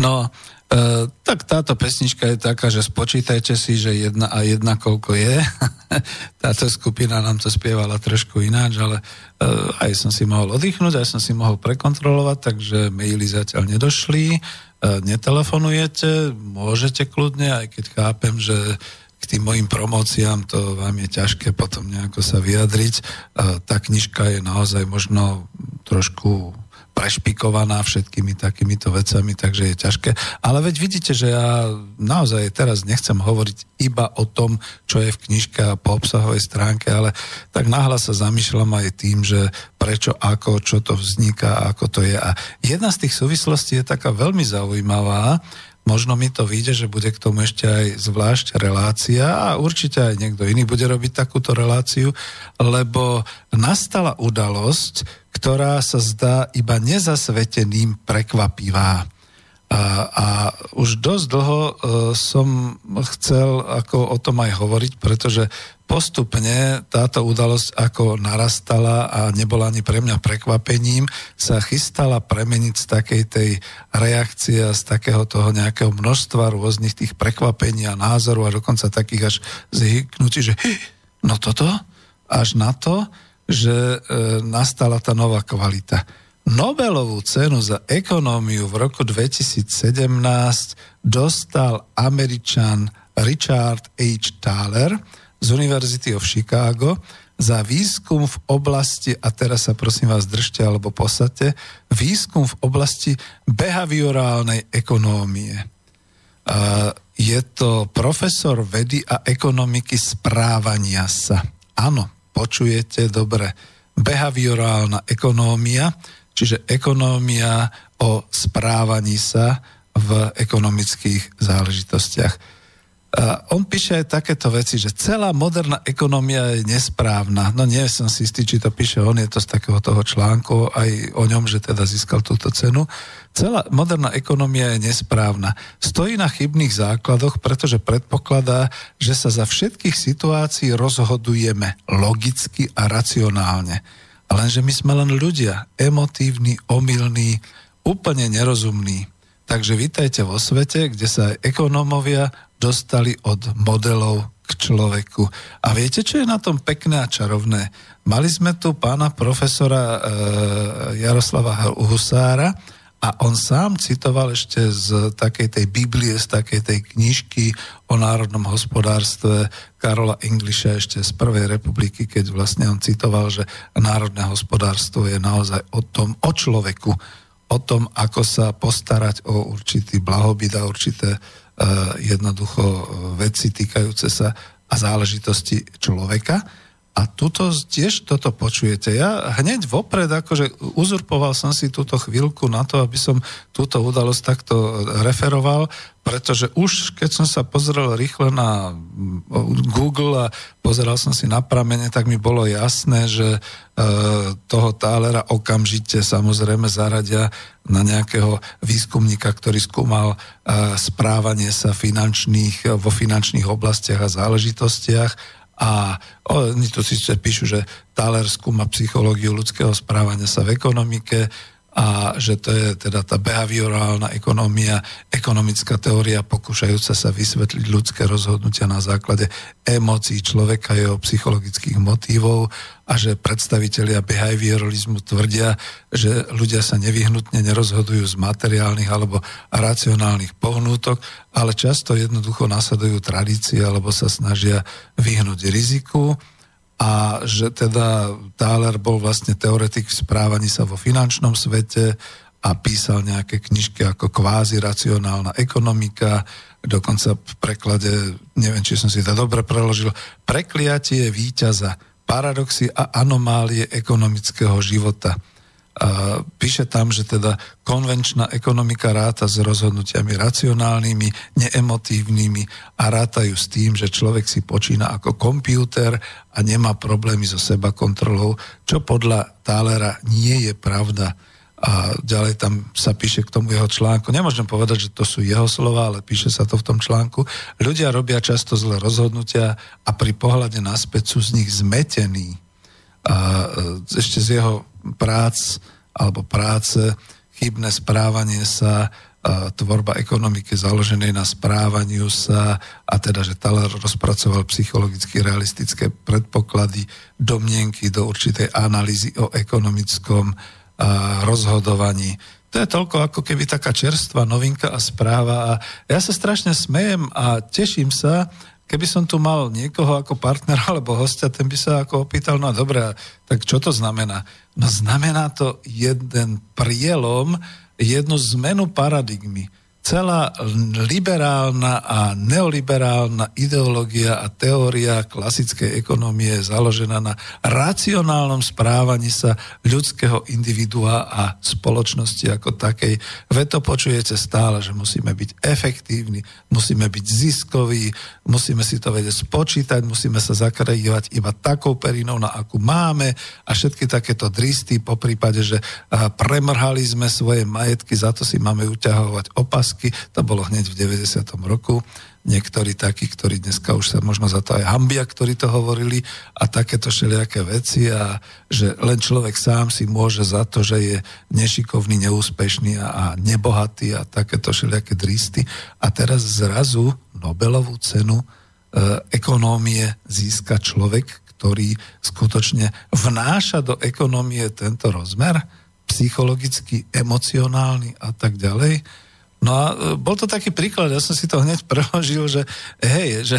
No, e, tak táto pesnička je taká, že spočítajte si, že jedna a jedna koľko je. táto skupina nám to spievala trošku ináč, ale uh, aj som si mohol oddychnúť, aj som si mohol prekontrolovať, takže maily zatiaľ nedošli. Uh, netelefonujete, môžete kľudne, aj keď chápem, že k tým mojim promóciám to vám je ťažké potom nejako sa vyjadriť. Uh, tá knižka je naozaj možno trošku prešpikovaná všetkými takýmito vecami, takže je ťažké. Ale veď vidíte, že ja naozaj teraz nechcem hovoriť iba o tom, čo je v knižke a po obsahovej stránke, ale tak náhľa sa zamýšľam aj tým, že prečo, ako, čo to vzniká, ako to je. A jedna z tých súvislostí je taká veľmi zaujímavá, Možno mi to vyjde, že bude k tomu ešte aj zvlášť relácia a určite aj niekto iný bude robiť takúto reláciu, lebo nastala udalosť, ktorá sa zdá iba nezasveteným prekvapivá. A, a už dosť dlho uh, som chcel ako o tom aj hovoriť, pretože postupne táto udalosť ako narastala a nebola ani pre mňa prekvapením, sa chystala premeniť z takej tej reakcie a z takého toho nejakého množstva rôznych tých prekvapení a názorov a dokonca takých až zhyknutí, že no toto, až na to, že e, nastala tá nová kvalita. Nobelovú cenu za ekonómiu v roku 2017 dostal američan Richard H. Thaler z Univerzity of Chicago za výskum v oblasti, a teraz sa prosím vás držte alebo posadte, výskum v oblasti behaviorálnej ekonómie. Je to profesor vedy a ekonomiky správania sa. Áno, počujete dobre, behaviorálna ekonómia, čiže ekonómia o správaní sa v ekonomických záležitostiach. A on píše aj takéto veci, že celá moderná ekonomia je nesprávna. No nie som si istý, či to píše on, je to z takého toho článku aj o ňom, že teda získal túto cenu. Celá moderná ekonomia je nesprávna. Stojí na chybných základoch, pretože predpokladá, že sa za všetkých situácií rozhodujeme logicky a racionálne. Lenže my sme len ľudia, emotívni, omylní, úplne nerozumní. Takže vítajte vo svete, kde sa aj ekonómovia dostali od modelov k človeku. A viete, čo je na tom pekné a čarovné? Mali sme tu pána profesora e, Jaroslava Husára a on sám citoval ešte z takej tej Biblie, z takej tej knižky o národnom hospodárstve Karola Englisha ešte z Prvej republiky, keď vlastne on citoval, že národné hospodárstvo je naozaj o tom, o človeku, o tom, ako sa postarať o určitý blahobyt a určité Eh, jednoducho eh, veci týkajúce sa a záležitosti človeka. A tuto tiež toto počujete. Ja hneď vopred akože uzurpoval som si túto chvíľku na to, aby som túto udalosť takto referoval, pretože už keď som sa pozrel rýchle na Google a pozeral som si na pramene, tak mi bolo jasné, že e, toho Tálera okamžite samozrejme zaradia na nejakého výskumníka, ktorý skúmal e, správanie sa finančných, vo finančných oblastiach a záležitostiach a oni tu síce píšu, že Thaler skúma psychológiu ľudského správania sa v ekonomike, a že to je teda tá behaviorálna ekonomia, ekonomická teória pokúšajúca sa vysvetliť ľudské rozhodnutia na základe emócií človeka, jeho psychologických motívov a že predstavitelia behavioralizmu tvrdia, že ľudia sa nevyhnutne nerozhodujú z materiálnych alebo racionálnych pohnútok, ale často jednoducho nasledujú tradície alebo sa snažia vyhnúť riziku a že teda Thaler bol vlastne teoretik v správaní sa vo finančnom svete a písal nejaké knižky ako kvázi racionálna ekonomika, dokonca v preklade, neviem, či som si to dobre preložil, prekliatie víťaza, paradoxy a anomálie ekonomického života. Píše tam, že teda konvenčná ekonomika ráta s rozhodnutiami racionálnymi, neemotívnymi a rátajú s tým, že človek si počína ako kompjúter a nemá problémy so seba kontrolou, čo podľa Thalera nie je pravda. A ďalej tam sa píše k tomu jeho článku. Nemôžem povedať, že to sú jeho slova, ale píše sa to v tom článku. Ľudia robia často zlé rozhodnutia a pri pohľade naspäť sú z nich zmetení. A e, ešte z jeho prác alebo práce, chybné správanie sa tvorba ekonomiky založenej na správaniu sa a teda, že Thaler rozpracoval psychologicky realistické predpoklady, domnienky do určitej analýzy o ekonomickom rozhodovaní. To je toľko ako keby taká čerstvá novinka a správa a ja sa strašne smejem a teším sa, keby som tu mal niekoho ako partnera alebo hostia, ten by sa ako opýtal, no dobré, tak čo to znamená? No znamená to jeden prielom, jednu zmenu paradigmy celá liberálna a neoliberálna ideológia a teória klasickej ekonomie je založená na racionálnom správaní sa ľudského individua a spoločnosti ako takej. Ve to počujete stále, že musíme byť efektívni, musíme byť ziskoví, musíme si to vedieť spočítať, musíme sa zakrajovať iba takou perinou, na akú máme a všetky takéto dristy, po prípade, že premrhali sme svoje majetky, za to si máme uťahovať opas otázky, to bolo hneď v 90. roku. Niektorí takí, ktorí dneska už sa možno za to aj hambia, ktorí to hovorili a takéto všelijaké veci a že len človek sám si môže za to, že je nešikovný, neúspešný a, a nebohatý a takéto všelijaké dristy. A teraz zrazu Nobelovú cenu e, ekonómie získa človek, ktorý skutočne vnáša do ekonómie tento rozmer, psychologický, emocionálny a tak ďalej No a e, bol to taký príklad, ja som si to hneď preložil, že hej, že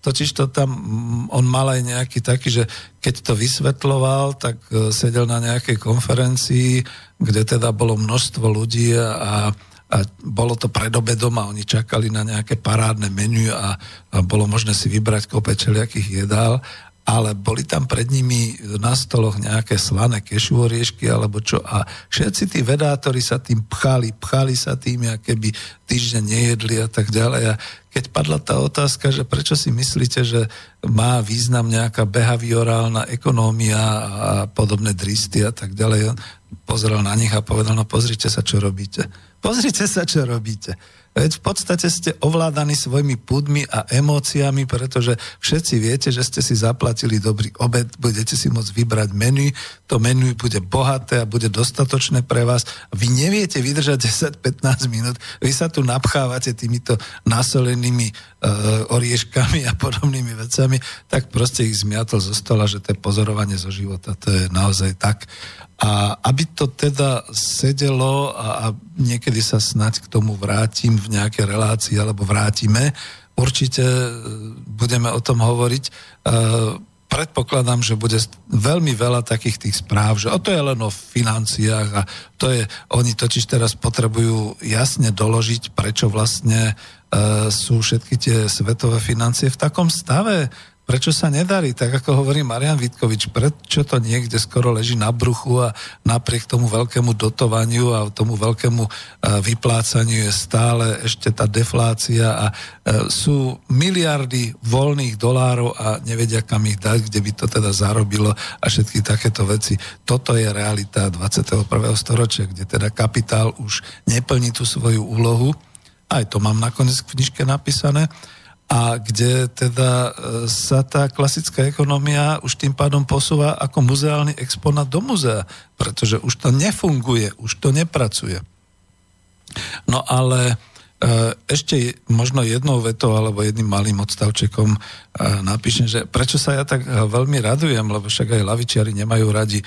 totiž to tam mm, on mal aj nejaký taký, že keď to vysvetloval, tak e, sedel na nejakej konferencii, kde teda bolo množstvo ľudí a, a bolo to pred obedom oni čakali na nejaké parádne menu a, a bolo možné si vybrať kope čeliakých jedál ale boli tam pred nimi na stoloch nejaké slané kešu oriešky alebo čo a všetci tí vedátori sa tým pchali, pchali sa tým, keby týždeň nejedli a tak ďalej a keď padla tá otázka, že prečo si myslíte, že má význam nejaká behaviorálna ekonómia a podobné dristy a tak ďalej, pozrel na nich a povedal, no pozrite sa, čo robíte. Pozrite sa, čo robíte. Veď v podstate ste ovládaní svojimi púdmi a emóciami, pretože všetci viete, že ste si zaplatili dobrý obed, budete si môcť vybrať menu, to menu bude bohaté a bude dostatočné pre vás. Vy neviete vydržať 10-15 minút, vy sa tu napchávate týmito nasolenými e, orieškami a podobnými vecami, tak proste ich zmiatol zo stola, že to je pozorovanie zo života, to je naozaj tak. A aby to teda sedelo a, a niekedy sa snať k tomu vrátim v nejaké relácii alebo vrátime, určite e, budeme o tom hovoriť. E, predpokladám, že bude veľmi veľa takých tých správ, že o to je len o financiách a to je, oni totiž teraz potrebujú jasne doložiť, prečo vlastne e, sú všetky tie svetové financie v takom stave, Prečo sa nedarí? Tak ako hovorí Marian Vitkovič, prečo to niekde skoro leží na bruchu a napriek tomu veľkému dotovaniu a tomu veľkému e, vyplácaniu je stále ešte tá deflácia a e, sú miliardy voľných dolárov a nevedia kam ich dať, kde by to teda zarobilo a všetky takéto veci. Toto je realita 21. storočia, kde teda kapitál už neplní tú svoju úlohu. Aj to mám nakoniec v knižke napísané a kde teda e, sa tá klasická ekonomia už tým pádom posúva ako muzeálny exponát do muzea, pretože už to nefunguje, už to nepracuje. No ale ešte možno jednou vetou alebo jedným malým odstavčekom e, napíšem, že prečo sa ja tak veľmi radujem, lebo však aj lavičiari nemajú radi e,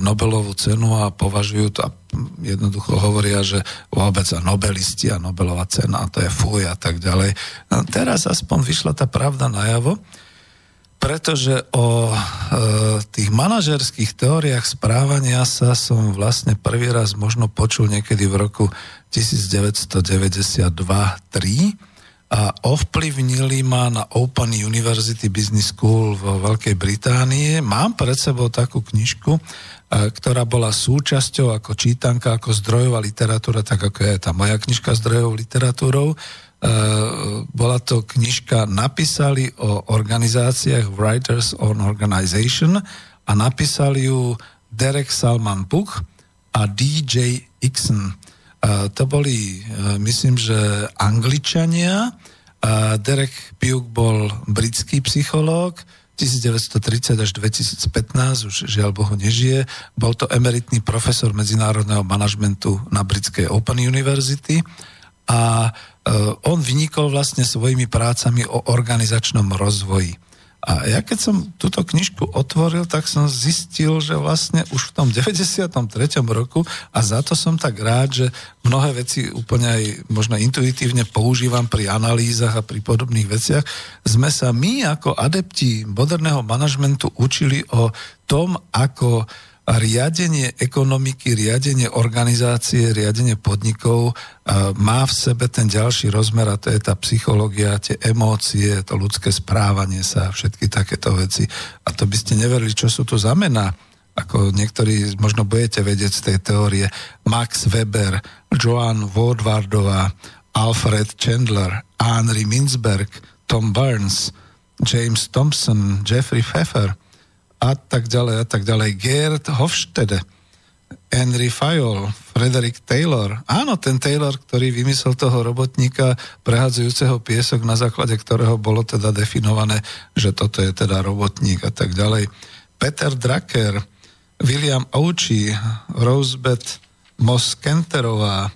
Nobelovú cenu a považujú to a jednoducho hovoria, že vôbec a nobelisti a Nobelová cena a to je fuj a tak ďalej. No, teraz aspoň vyšla tá pravda najavo, pretože o e, tých manažerských teóriách správania sa som vlastne prvý raz možno počul niekedy v roku 1992-3 a ovplyvnili ma na Open University Business School vo Veľkej Británii. Mám pred sebou takú knižku, e, ktorá bola súčasťou ako čítanka, ako zdrojová literatúra, tak ako je tá moja knižka zdrojovou literatúrou bola to knižka Napísali o organizáciách Writers on Organization a napísali ju Derek Salman Puch a DJ Ixon. Uh, to boli, uh, myslím, že Angličania. Derek Pugh bol britský psychológ, 1930 až 2015, už žiaľ Bohu nežije. Bol to emeritný profesor medzinárodného manažmentu na britskej Open University a on vynikol vlastne svojimi prácami o organizačnom rozvoji. A ja keď som túto knižku otvoril, tak som zistil, že vlastne už v tom 93. roku a za to som tak rád, že mnohé veci úplne aj možno intuitívne používam pri analýzach a pri podobných veciach, sme sa my ako adepti moderného manažmentu učili o tom, ako riadenie ekonomiky, riadenie organizácie, riadenie podnikov má v sebe ten ďalší rozmer a to je tá psychológia, tie emócie, to ľudské správanie sa, všetky takéto veci. A to by ste neverili, čo sú to za mená. Ako niektorí možno budete vedieť z tej teórie. Max Weber, Joan Woodwardová, Alfred Chandler, Henry Minzberg, Tom Burns, James Thompson, Jeffrey Pfeffer – a tak ďalej a tak ďalej. Gerd Hofstede, Henry Fayol, Frederick Taylor. Áno, ten Taylor, ktorý vymyslel toho robotníka prehadzujúceho piesok, na základe ktorého bolo teda definované, že toto je teda robotník a tak ďalej. Peter Drucker, William Ouchi, Rosebeth Moss Kenterová.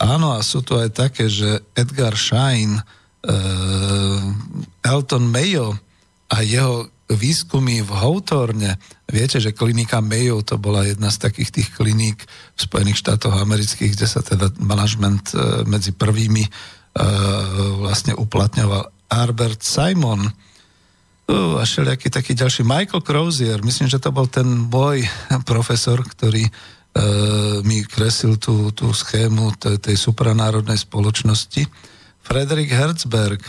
Áno, a sú tu aj také, že Edgar Schein, uh, Elton Mayo a jeho výskumy v Houtorne, viete, že klinika Mayo to bola jedna z takých tých kliník v Spojených štátoch amerických, kde sa teda manažment e, medzi prvými e, vlastne uplatňoval Albert Simon. A všelijaký taký ďalší Michael Crozier, myslím, že to bol ten môj profesor, ktorý uh, mi kresil tú, tú schému tej supranárodnej spoločnosti. Frederick Herzberg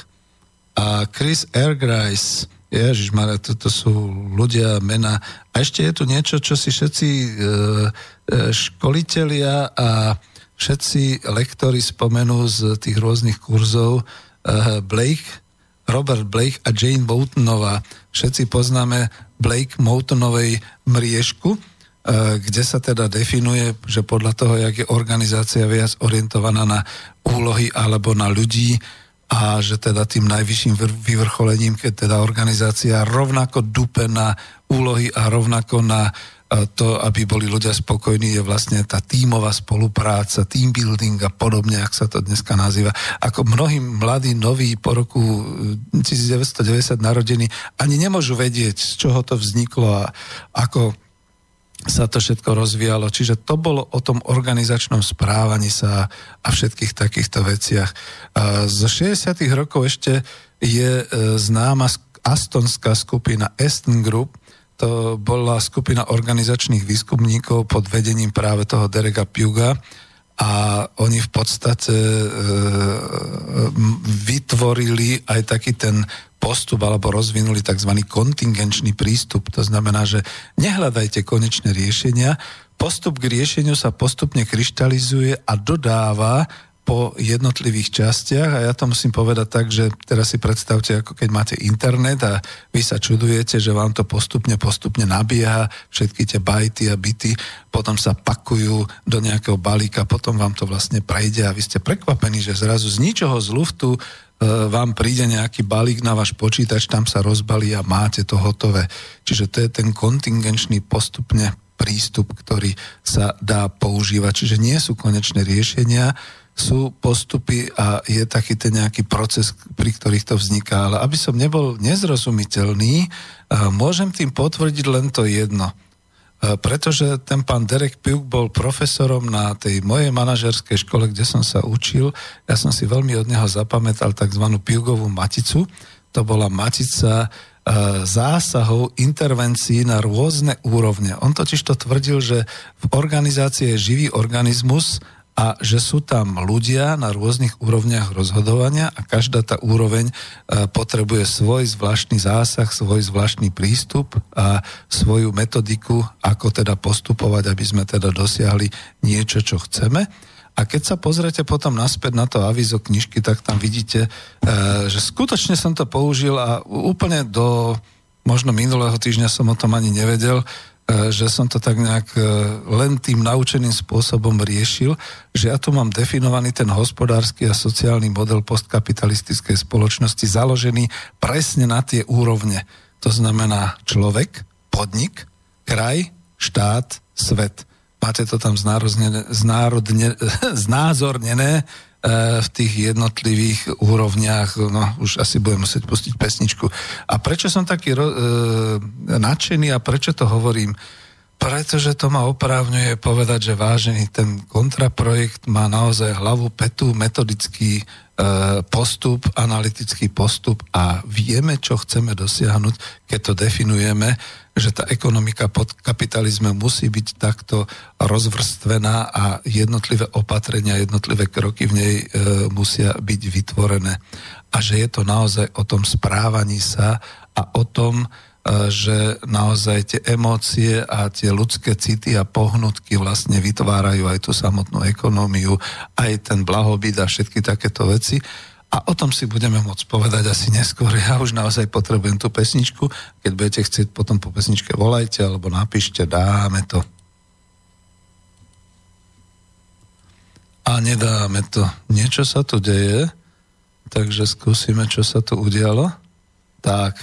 a Chris Ergreis, Ježiš Maria, toto sú ľudia, mena. A ešte je tu niečo, čo si všetci e, e, školitelia a všetci lektori spomenú z tých rôznych kurzov. E, Blake, Robert Blake a Jane Boutonová. Všetci poznáme Blake Moutonovej mriežku, e, kde sa teda definuje, že podľa toho, jak je organizácia viac orientovaná na úlohy alebo na ľudí, a že teda tým najvyšším vyvrcholením, keď teda organizácia rovnako dupe na úlohy a rovnako na e, to, aby boli ľudia spokojní, je vlastne tá tímová spolupráca, team building a podobne, ak sa to dneska nazýva. Ako mnohí mladí, noví po roku 1990 narodení ani nemôžu vedieť, z čoho to vzniklo a ako sa to všetko rozvíjalo. Čiže to bolo o tom organizačnom správaní sa a všetkých takýchto veciach. Zo 60. rokov ešte je e, známa astonská skupina Aston Group, to bola skupina organizačných výskumníkov pod vedením práve toho Dereka Puga a oni v podstate e, vytvorili aj taký ten postup alebo rozvinuli tzv. kontingenčný prístup. To znamená, že nehľadajte konečné riešenia, postup k riešeniu sa postupne kryštalizuje a dodáva po jednotlivých častiach a ja to musím povedať tak, že teraz si predstavte, ako keď máte internet a vy sa čudujete, že vám to postupne, postupne nabieha, všetky tie bajty a byty, potom sa pakujú do nejakého balíka, potom vám to vlastne prejde a vy ste prekvapení, že zrazu z ničoho z luftu E, vám príde nejaký balík na váš počítač, tam sa rozbalí a máte to hotové. Čiže to je ten kontingenčný postupne prístup, ktorý sa dá používať. Čiže nie sú konečné riešenia, sú postupy a je taký ten nejaký proces, pri ktorých to vzniká. Ale aby som nebol nezrozumiteľný, e, môžem tým potvrdiť len to jedno – E, pretože ten pán Derek Puk bol profesorom na tej mojej manažerskej škole, kde som sa učil. Ja som si veľmi od neho zapamätal tzv. Pugovú maticu. To bola matica e, zásahov, intervencií na rôzne úrovne. On totiž to tvrdil, že v organizácii je živý organizmus a že sú tam ľudia na rôznych úrovniach rozhodovania a každá tá úroveň e, potrebuje svoj zvláštny zásah, svoj zvláštny prístup a svoju metodiku, ako teda postupovať, aby sme teda dosiahli niečo, čo chceme. A keď sa pozriete potom naspäť na to avizo knižky, tak tam vidíte, e, že skutočne som to použil a úplne do možno minulého týždňa som o tom ani nevedel, že som to tak nejak e, len tým naučeným spôsobom riešil, že ja tu mám definovaný ten hospodársky a sociálny model postkapitalistickej spoločnosti založený presne na tie úrovne. To znamená človek, podnik, kraj, štát, svet. Máte to tam znárodne, znázornené v tých jednotlivých úrovniach, no už asi budem musieť pustiť pesničku. A prečo som taký ro, e, nadšený a prečo to hovorím? Pretože to ma oprávňuje povedať, že vážený ten kontraprojekt má naozaj hlavu, petu, metodický e, postup, analytický postup a vieme, čo chceme dosiahnuť, keď to definujeme že tá ekonomika pod kapitalizmom musí byť takto rozvrstvená a jednotlivé opatrenia, jednotlivé kroky v nej e, musia byť vytvorené. A že je to naozaj o tom správaní sa a o tom, e, že naozaj tie emócie a tie ľudské city a pohnutky vlastne vytvárajú aj tú samotnú ekonómiu, aj ten blahobyt a všetky takéto veci a o tom si budeme môcť povedať asi neskôr. Ja už naozaj potrebujem tú pesničku. Keď budete chcieť potom po pesničke volajte alebo napíšte, dáme to. A nedáme to. Niečo sa tu deje, takže skúsime, čo sa tu udialo. Tak.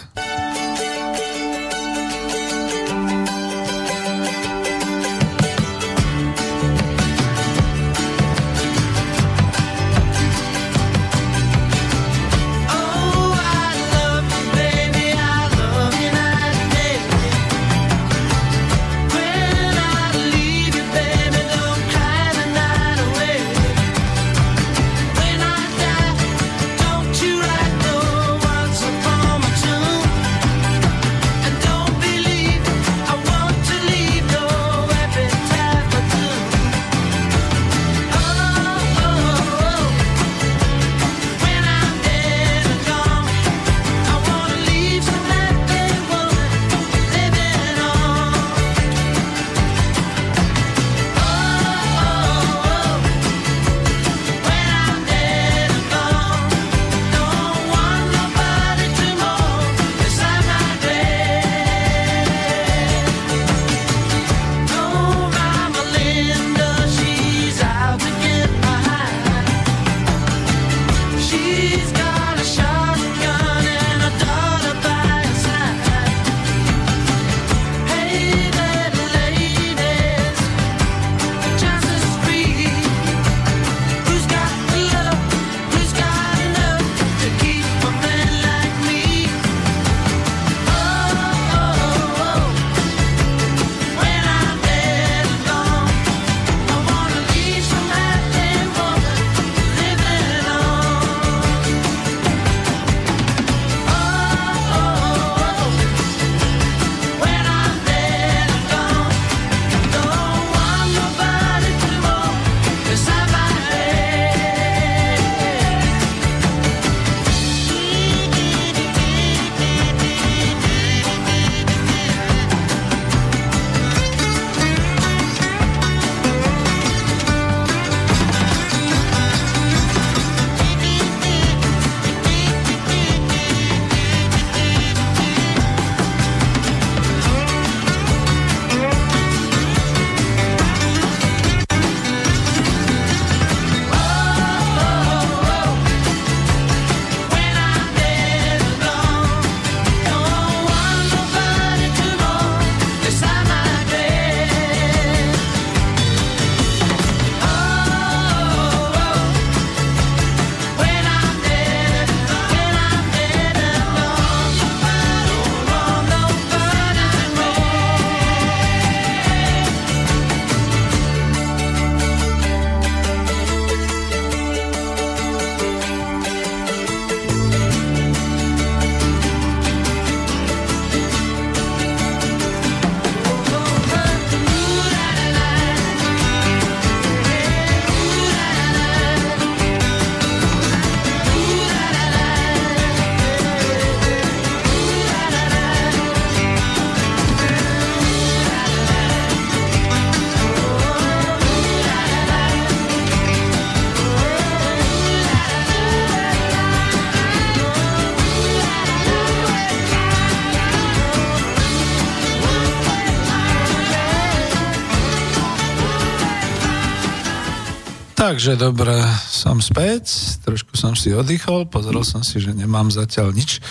Takže dobre, som späť, trošku som si oddychol, pozrel som si, že nemám zatiaľ nič,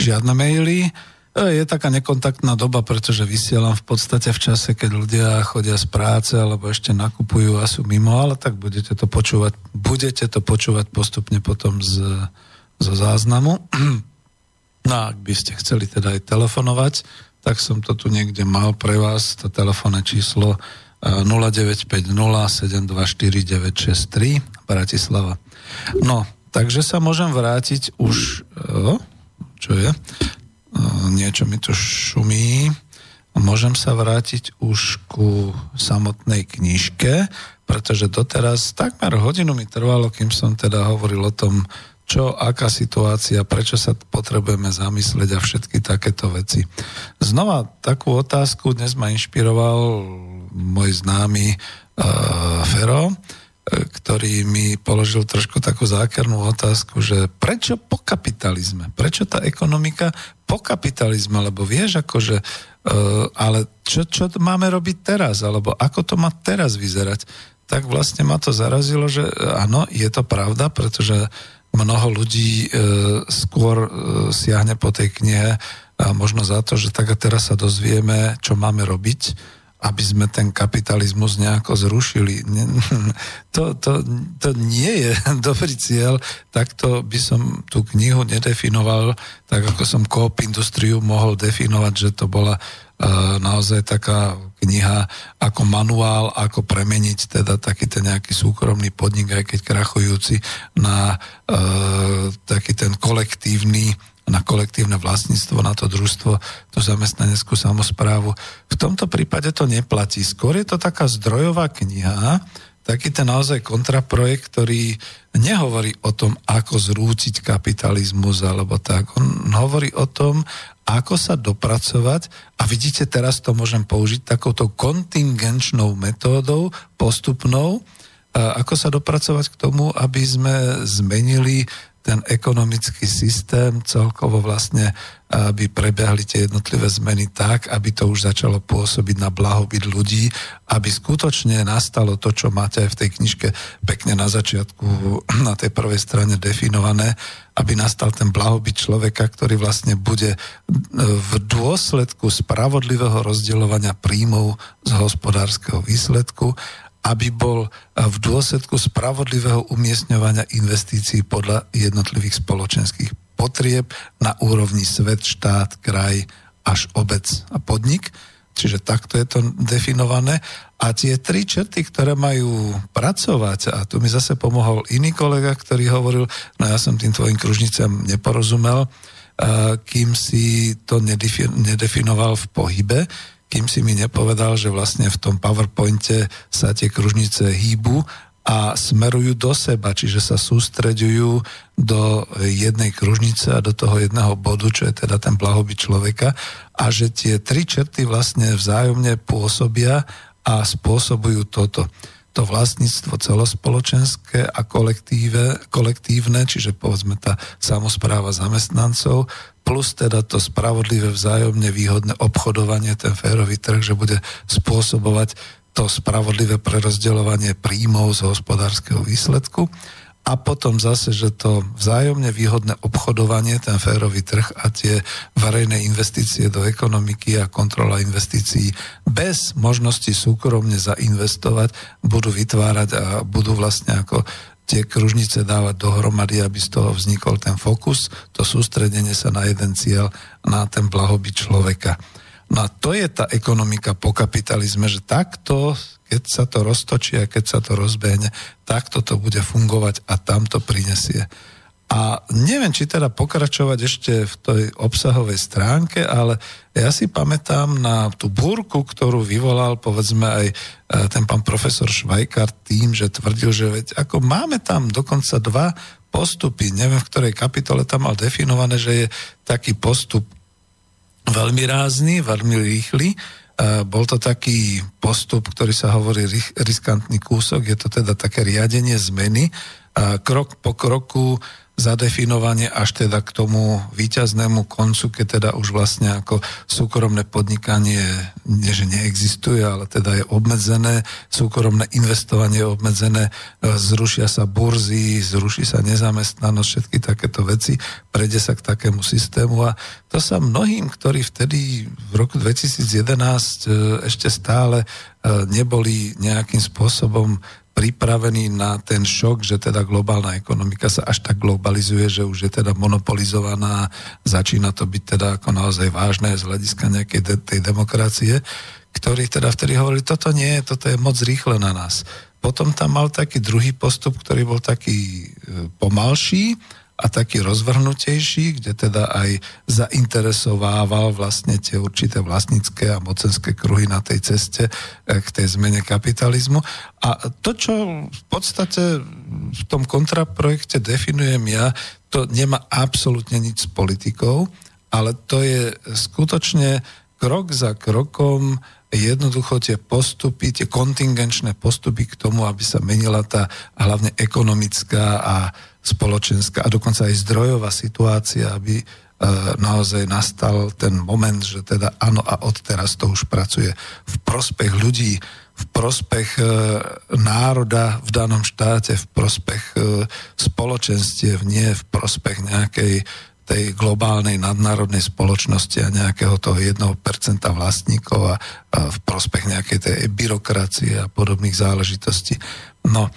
žiadne maily. je taká nekontaktná doba, pretože vysielam v podstate v čase, keď ľudia chodia z práce alebo ešte nakupujú a sú mimo, ale tak budete to počúvať, budete to počúvať postupne potom z, zo záznamu. No a ak by ste chceli teda aj telefonovať, tak som to tu niekde mal pre vás, to telefónne číslo 0950 724 Bratislava. No, takže sa môžem vrátiť už... Čo je? Niečo mi tu šumí. Môžem sa vrátiť už ku samotnej knižke, pretože doteraz takmer hodinu mi trvalo, kým som teda hovoril o tom, čo, aká situácia, prečo sa potrebujeme zamyslieť a všetky takéto veci. Znova takú otázku dnes ma inšpiroval môj známy uh, Fero, ktorý mi položil trošku takú zákernú otázku, že prečo po kapitalizme? Prečo tá ekonomika po kapitalizme? Lebo vieš, akože, uh, ale čo, čo máme robiť teraz? Alebo ako to má teraz vyzerať? Tak vlastne ma to zarazilo, že áno, je to pravda, pretože mnoho ľudí e, skôr e, siahne po tej knihe a možno za to, že tak a teraz sa dozvieme, čo máme robiť, aby sme ten kapitalizmus nejako zrušili. To, to, to nie je dobrý cieľ, takto by som tú knihu nedefinoval, tak ako som Coop Industriu mohol definovať, že to bola naozaj taká kniha ako manuál, ako premeniť teda taký ten nejaký súkromný podnik, aj keď krachujúci, na uh, taký ten kolektívny na kolektívne vlastníctvo, na to družstvo, tú zamestnaneckú samozprávu. V tomto prípade to neplatí. Skôr je to taká zdrojová kniha, taký ten naozaj kontraprojekt, ktorý nehovorí o tom, ako zrúciť kapitalizmus alebo tak. On hovorí o tom, ako sa dopracovať a vidíte, teraz to môžem použiť takouto kontingenčnou metódou, postupnou, ako sa dopracovať k tomu, aby sme zmenili ten ekonomický systém celkovo vlastne, aby prebehli tie jednotlivé zmeny tak, aby to už začalo pôsobiť na blahobyt ľudí, aby skutočne nastalo to, čo máte aj v tej knižke pekne na začiatku, na tej prvej strane definované, aby nastal ten blahobyt človeka, ktorý vlastne bude v dôsledku spravodlivého rozdeľovania príjmov z hospodárskeho výsledku aby bol v dôsledku spravodlivého umiestňovania investícií podľa jednotlivých spoločenských potrieb na úrovni svet, štát, kraj až obec a podnik. Čiže takto je to definované. A tie tri črty, ktoré majú pracovať, a tu mi zase pomohol iný kolega, ktorý hovoril, no ja som tým tvojim kružnicám neporozumel, kým si to nedefinoval v pohybe, kým si mi nepovedal, že vlastne v tom PowerPointe sa tie kružnice hýbu a smerujú do seba, čiže sa sústreďujú do jednej kružnice a do toho jedného bodu, čo je teda ten blahobyt človeka a že tie tri črty vlastne vzájomne pôsobia a spôsobujú toto to vlastníctvo celospoločenské a kolektívne, čiže povedzme tá samozpráva zamestnancov, plus teda to spravodlivé vzájomne výhodné obchodovanie, ten férový trh, že bude spôsobovať to spravodlivé prerozdeľovanie príjmov z hospodárskeho výsledku a potom zase, že to vzájomne výhodné obchodovanie, ten férový trh a tie verejné investície do ekonomiky a kontrola investícií bez možnosti súkromne zainvestovať budú vytvárať a budú vlastne ako tie kružnice dávať dohromady, aby z toho vznikol ten fokus, to sústredenie sa na jeden cieľ, na ten blahobyt človeka. No a to je tá ekonomika po kapitalizme, že takto, keď sa to roztočí a keď sa to rozbehne, takto to bude fungovať a tam to prinesie. A neviem, či teda pokračovať ešte v tej obsahovej stránke, ale ja si pamätám na tú búrku, ktorú vyvolal povedzme aj e, ten pán profesor Švajkart tým, že tvrdil, že veď ako máme tam dokonca dva postupy, neviem v ktorej kapitole tam mal definované, že je taký postup veľmi rázny, veľmi rýchly, bol to taký postup, ktorý sa hovorí riskantný kúsok, je to teda také riadenie zmeny. Krok po kroku zadefinovanie až teda k tomu výťaznému koncu, keď teda už vlastne ako súkromné podnikanie nie, že neexistuje, ale teda je obmedzené, súkromné investovanie je obmedzené, zrušia sa burzy, zruší sa nezamestnanosť, všetky takéto veci, prejde sa k takému systému a to sa mnohým, ktorí vtedy v roku 2011 e, ešte stále e, neboli nejakým spôsobom pripravení na ten šok, že teda globálna ekonomika sa až tak globalizuje, že už je teda monopolizovaná, začína to byť teda ako naozaj vážne z hľadiska nejakej de- tej demokracie, ktorí teda vtedy hovorili, toto nie, toto je moc rýchle na nás. Potom tam mal taký druhý postup, ktorý bol taký e, pomalší, a taký rozvrhnutejší, kde teda aj zainteresovával vlastne tie určité vlastnícke a mocenské kruhy na tej ceste eh, k tej zmene kapitalizmu. A to, čo v podstate v tom kontraprojekte definujem ja, to nemá absolútne nič s politikou, ale to je skutočne krok za krokom jednoducho tie postupy, tie kontingenčné postupy k tomu, aby sa menila tá hlavne ekonomická a spoločenská a dokonca aj zdrojová situácia, aby e, naozaj nastal ten moment, že teda áno a odteraz to už pracuje v prospech ľudí, v prospech e, národa v danom štáte, v prospech e, spoločenstiev, nie v prospech nejakej tej globálnej nadnárodnej spoločnosti a nejakého toho 1% vlastníkov a, a v prospech nejakej tej byrokracie a podobných záležitostí. No,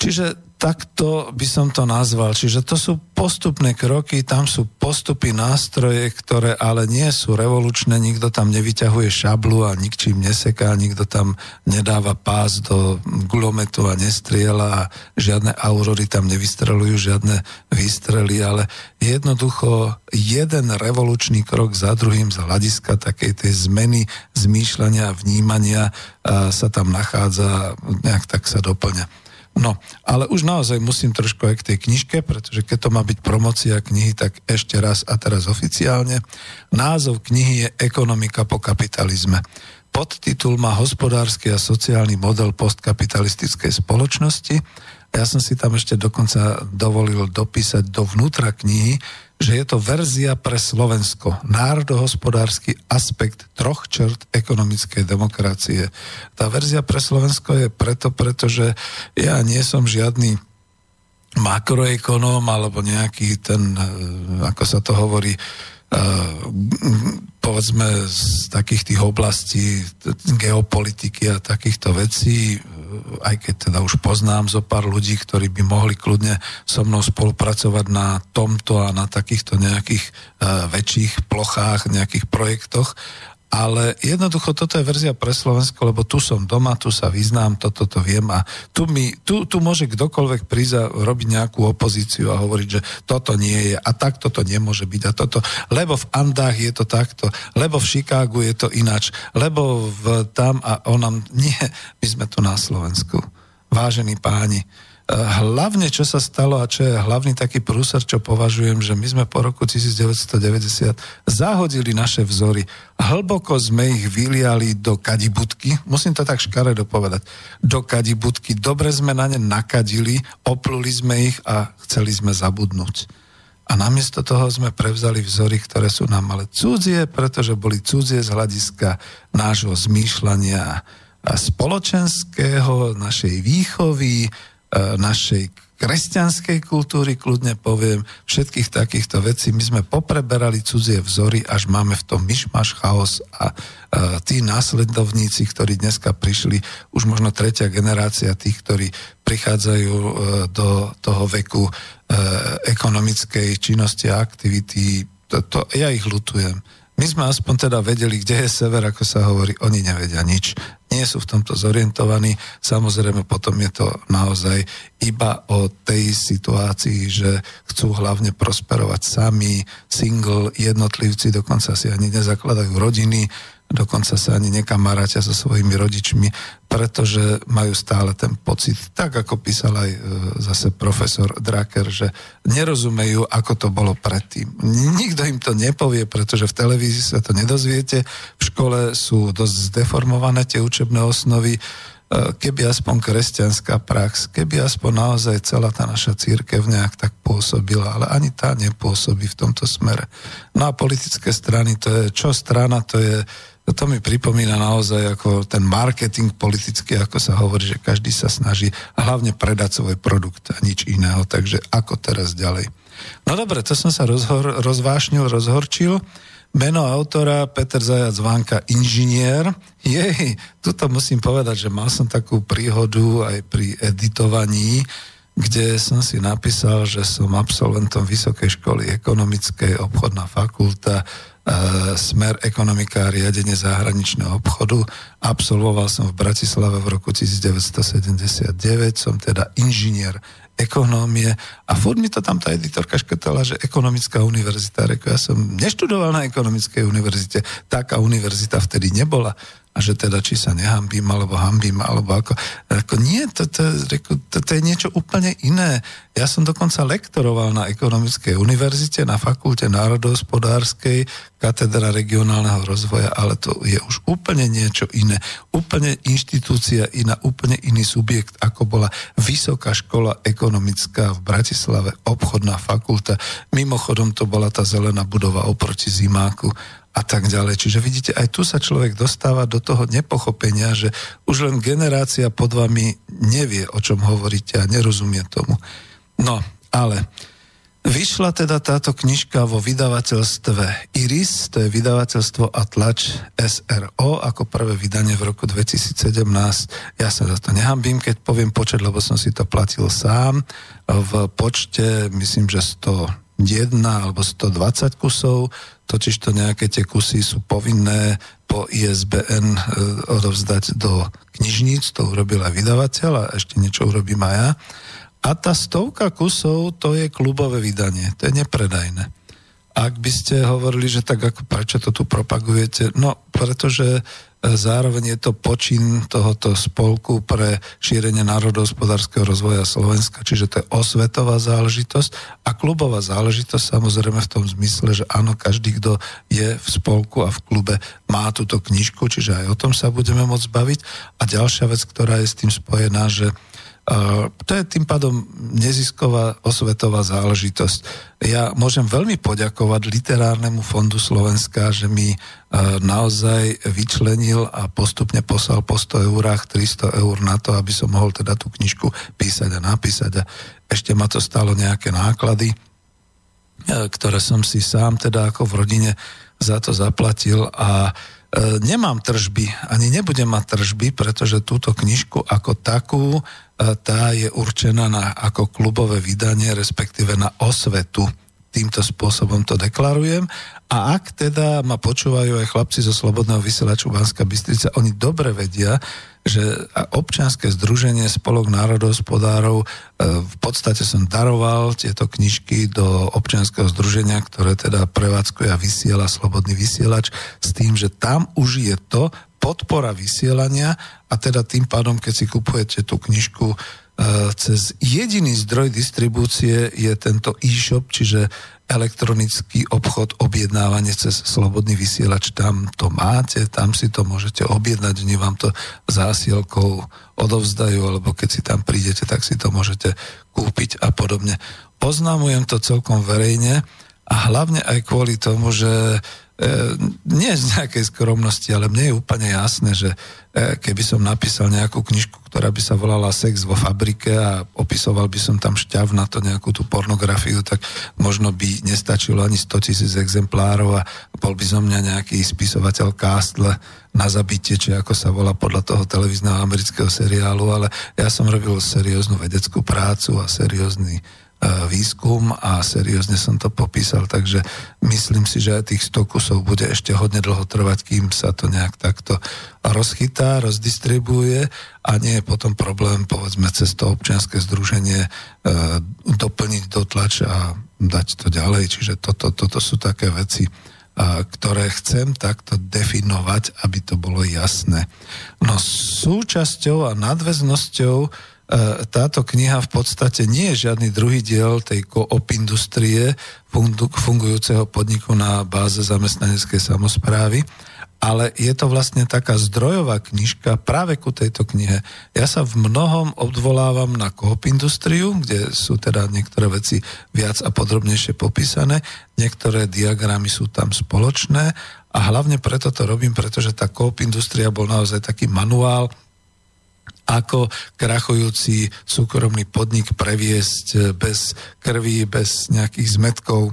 čiže takto by som to nazval. Čiže to sú postupné kroky, tam sú postupy, nástroje, ktoré ale nie sú revolučné, nikto tam nevyťahuje šablu a nikčím neseká, nikto tam nedáva pás do gulometu a nestriela a žiadne aurory tam nevystrelujú, žiadne výstrely, ale jednoducho jeden revolučný krok za druhým z hľadiska takej tej zmeny zmýšľania vnímania sa tam nachádza, nejak tak sa doplňa. No, ale už naozaj musím trošku aj k tej knižke, pretože keď to má byť promocia knihy, tak ešte raz a teraz oficiálne. Názov knihy je Ekonomika po kapitalizme. Podtitul má hospodársky a sociálny model postkapitalistickej spoločnosti. Ja som si tam ešte dokonca dovolil dopísať do vnútra knihy, že je to verzia pre Slovensko, národohospodársky aspekt troch čert ekonomickej demokracie. Tá verzia pre Slovensko je preto, pretože ja nie som žiadny makroekonóm alebo nejaký ten, eh, ako sa to hovorí, eh, povedzme z takých tých oblastí geopolitiky a takýchto vecí aj keď teda už poznám zo pár ľudí, ktorí by mohli kľudne so mnou spolupracovať na tomto a na takýchto nejakých uh, väčších plochách, nejakých projektoch, ale jednoducho toto je verzia pre Slovensko, lebo tu som doma, tu sa vyznám, toto to viem a tu, mi, tu, tu môže kdokoľvek prísť a robiť nejakú opozíciu a hovoriť, že toto nie je a takto to nemôže byť a toto, lebo v Andách je to takto, lebo v Chicagu je to inač, lebo v tam a onam, nie, my sme tu na Slovensku. Vážení páni, hlavne čo sa stalo a čo je hlavný taký prúser, čo považujem, že my sme po roku 1990 zahodili naše vzory. Hlboko sme ich vyliali do kadibudky, musím to tak škaredo povedať, do kadibudky. Dobre sme na ne nakadili, opluli sme ich a chceli sme zabudnúť. A namiesto toho sme prevzali vzory, ktoré sú nám ale cudzie, pretože boli cudzie z hľadiska nášho zmýšľania spoločenského, našej výchovy, našej kresťanskej kultúry, kľudne poviem, všetkých takýchto vecí. My sme popreberali cudzie vzory, až máme v tom myšmaš, chaos a e, tí následovníci, ktorí dneska prišli, už možno tretia generácia tých, ktorí prichádzajú e, do toho veku e, ekonomickej činnosti a aktivity, to, to, ja ich lutujem my sme aspoň teda vedeli, kde je sever, ako sa hovorí, oni nevedia nič. Nie sú v tomto zorientovaní. Samozrejme, potom je to naozaj iba o tej situácii, že chcú hlavne prosperovať sami, single, jednotlivci, dokonca si ani nezakladajú rodiny, dokonca sa ani nekamaráťa so svojimi rodičmi, pretože majú stále ten pocit, tak ako písal aj e, zase profesor Draker, že nerozumejú, ako to bolo predtým. Nikto im to nepovie, pretože v televízii sa to nedozviete, v škole sú dosť zdeformované tie učebné osnovy, keby aspoň kresťanská prax, keby aspoň naozaj celá tá naša církev nejak tak pôsobila, ale ani tá nepôsobí v tomto smere. No a politické strany, to je, čo strana, to je, to mi pripomína naozaj ako ten marketing politický, ako sa hovorí, že každý sa snaží hlavne predať svoj produkt a nič iného, takže ako teraz ďalej. No dobre, to som sa rozhor, rozvášnil, rozhorčil. Meno autora Peter Zajac Vanka, inžinier. Jej, tuto musím povedať, že mal som takú príhodu aj pri editovaní, kde som si napísal, že som absolventom Vysokej školy ekonomickej, obchodná fakulta, smer ekonomika a riadenie zahraničného obchodu. Absolvoval som v Bratislave v roku 1979, som teda inžinier ekonómie a furt mi to tam tá editorka škrtala, že ekonomická univerzita. Reku, ja som neštudoval na ekonomickej univerzite, taká univerzita vtedy nebola a že teda či sa nehambím, alebo hambím, alebo ako. ako nie, to, to, to, to, to je niečo úplne iné. Ja som dokonca lektoroval na ekonomickej univerzite, na fakulte národohospodárskej, katedra regionálneho rozvoja, ale to je už úplne niečo iné. Úplne inštitúcia iná, úplne iný subjekt, ako bola Vysoká škola ekonomická v Bratislave, obchodná fakulta. Mimochodom to bola tá zelená budova oproti Zimáku a tak ďalej. Čiže vidíte, aj tu sa človek dostáva do toho nepochopenia, že už len generácia pod vami nevie, o čom hovoríte a nerozumie tomu. No, ale vyšla teda táto knižka vo vydavateľstve Iris, to je vydavateľstvo a tlač SRO, ako prvé vydanie v roku 2017. Ja sa za to nehambím, keď poviem počet, lebo som si to platil sám. V počte, myslím, že 101 alebo 120 kusov totiž to nejaké tie kusy sú povinné po ISBN e, odovzdať do knižníc, to urobil aj vydavateľ a ešte niečo urobím aj ja. A tá stovka kusov, to je klubové vydanie, to je nepredajné. Ak by ste hovorili, že tak ako prečo to tu propagujete, no pretože Zároveň je to počin tohoto spolku pre šírenie národohospodárskeho rozvoja Slovenska, čiže to je osvetová záležitosť a klubová záležitosť samozrejme v tom zmysle, že áno, každý, kto je v spolku a v klube má túto knižku, čiže aj o tom sa budeme môcť baviť. A ďalšia vec, ktorá je s tým spojená, že to je tým pádom nezisková osvetová záležitosť. Ja môžem veľmi poďakovať Literárnemu fondu Slovenska, že mi naozaj vyčlenil a postupne poslal po 100 eurách 300 eur na to, aby som mohol teda tú knižku písať a napísať. A ešte ma to stalo nejaké náklady, ktoré som si sám teda ako v rodine za to zaplatil a E, nemám tržby, ani nebudem mať tržby, pretože túto knižku ako takú, e, tá je určená na, ako klubové vydanie, respektíve na osvetu. Týmto spôsobom to deklarujem. A ak teda ma počúvajú aj chlapci zo Slobodného vysielaču Banská Bystrica, oni dobre vedia, že občianske združenie Spolok národohospodárov, e, v podstate som daroval tieto knižky do občianskeho združenia, ktoré teda prevádzkuje a vysiela Slobodný vysielač s tým, že tam už je to podpora vysielania a teda tým pádom, keď si kupujete tú knižku cez jediný zdroj distribúcie je tento e-shop, čiže elektronický obchod, objednávanie cez slobodný vysielač, tam to máte, tam si to môžete objednať, oni vám to zásielkou odovzdajú, alebo keď si tam prídete, tak si to môžete kúpiť a podobne. Oznamujem to celkom verejne a hlavne aj kvôli tomu, že E, nie z nejakej skromnosti, ale mne je úplne jasné, že e, keby som napísal nejakú knižku, ktorá by sa volala Sex vo fabrike a opisoval by som tam šťav na to nejakú tú pornografiu, tak možno by nestačilo ani 100 tisíc exemplárov a bol by zo mňa nejaký spisovateľ Castle na zabitie, či ako sa volá podľa toho televízneho amerického seriálu, ale ja som robil serióznu vedeckú prácu a seriózny E, výskum a seriózne som to popísal, takže myslím si, že aj tých 100 kusov bude ešte hodne dlho trvať, kým sa to nejak takto rozchytá, rozdistribuje a nie je potom problém, povedzme, cez to občianske združenie e, doplniť do tlač a dať to ďalej. Čiže toto, toto sú také veci, a, ktoré chcem takto definovať, aby to bolo jasné. No súčasťou a nadväznosťou E, táto kniha v podstate nie je žiadny druhý diel tej koop industrie fungujúceho podniku na báze zamestnaneckej samozprávy, ale je to vlastne taká zdrojová knižka práve ku tejto knihe. Ja sa v mnohom odvolávam na Coop Industriu, kde sú teda niektoré veci viac a podrobnejšie popísané, niektoré diagramy sú tam spoločné a hlavne preto to robím, pretože tá Coop Industria bol naozaj taký manuál, ako krachujúci súkromný podnik previesť bez krvi, bez nejakých zmetkov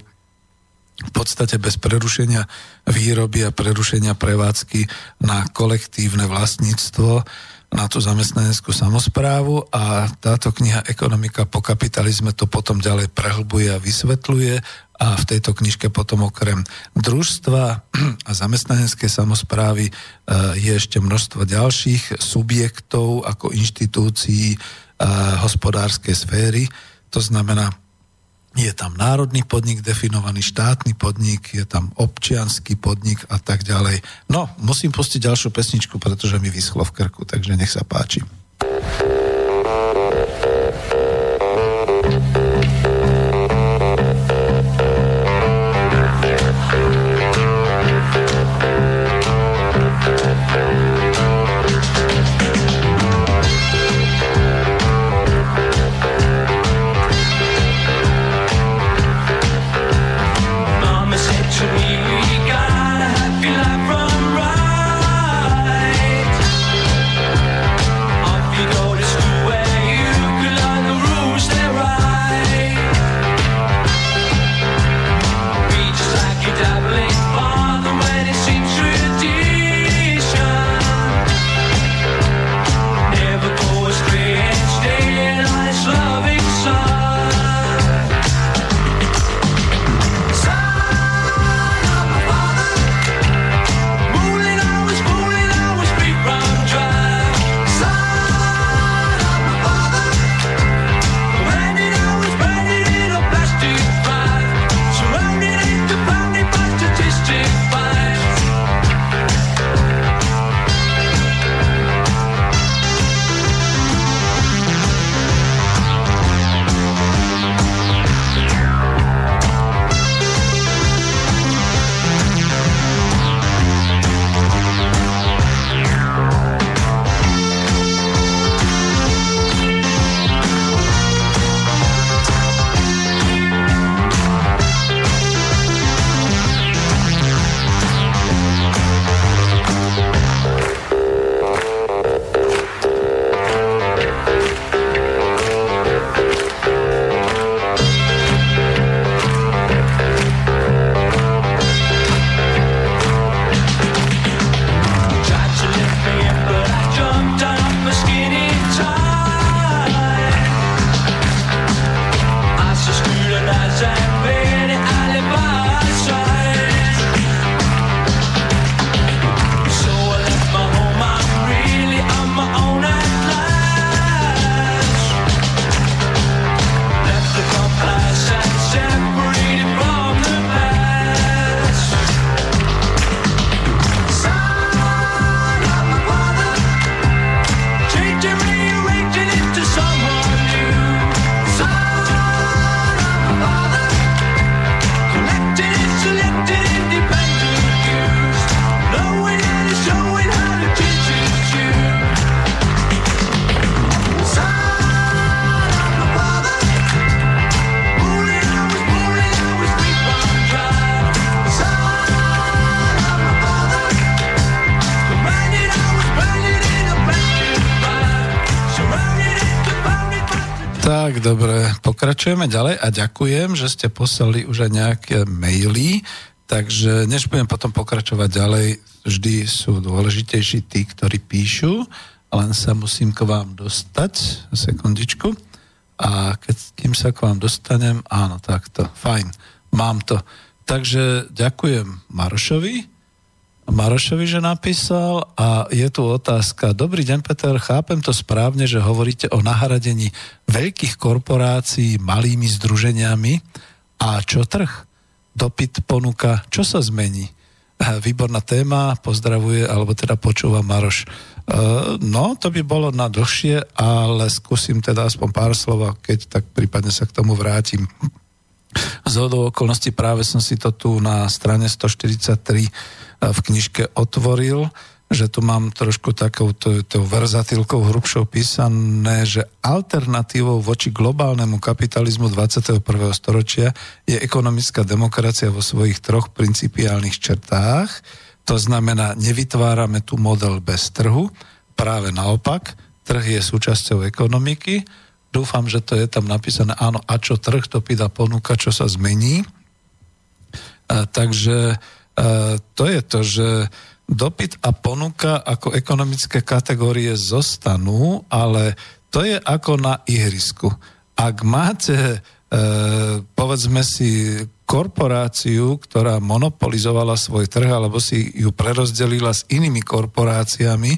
v podstate bez prerušenia výroby a prerušenia prevádzky na kolektívne vlastníctvo, na tú zamestnaneckú samozprávu a táto kniha Ekonomika po kapitalizme to potom ďalej prehlbuje a vysvetľuje a v tejto knižke potom okrem družstva a zamestnaneckej samozprávy e, je ešte množstvo ďalších subjektov ako inštitúcií hospodárskej sféry. To znamená, je tam národný podnik definovaný, štátny podnik, je tam občianský podnik a tak ďalej. No, musím pustiť ďalšiu pesničku, pretože mi vyschlo v krku, takže nech sa páči. Pokračujeme ďalej a ďakujem, že ste poslali už aj nejaké maily, takže než budem potom pokračovať ďalej, vždy sú dôležitejší tí, ktorí píšu, len sa musím k vám dostať, sekundičku. A keď, kým sa k vám dostanem, áno, takto, fajn, mám to. Takže ďakujem Marošovi, Marošovi, že napísal a je tu otázka. Dobrý deň, Peter, chápem to správne, že hovoríte o nahradení veľkých korporácií malými združeniami. A čo trh? Dopyt, ponuka, čo sa zmení? Výborná téma, pozdravuje, alebo teda počúva Maroš. E, no, to by bolo na dlhšie, ale skúsim teda aspoň pár slov, keď tak prípadne sa k tomu vrátim. Z okolností práve som si to tu na strane 143 v knižke otvoril, že tu mám trošku takou tou verzatilkou hrubšou písané, že alternatívou voči globálnemu kapitalizmu 21. storočia je ekonomická demokracia vo svojich troch principiálnych črtách. To znamená, nevytvárame tu model bez trhu, práve naopak, trh je súčasťou ekonomiky. Dúfam, že to je tam napísané, áno, a čo trh, to pýta ponúka, čo sa zmení. A, takže to je to, že dopyt a ponuka ako ekonomické kategórie zostanú, ale to je ako na ihrisku. Ak máte, e, povedzme si, korporáciu, ktorá monopolizovala svoj trh, alebo si ju prerozdelila s inými korporáciami,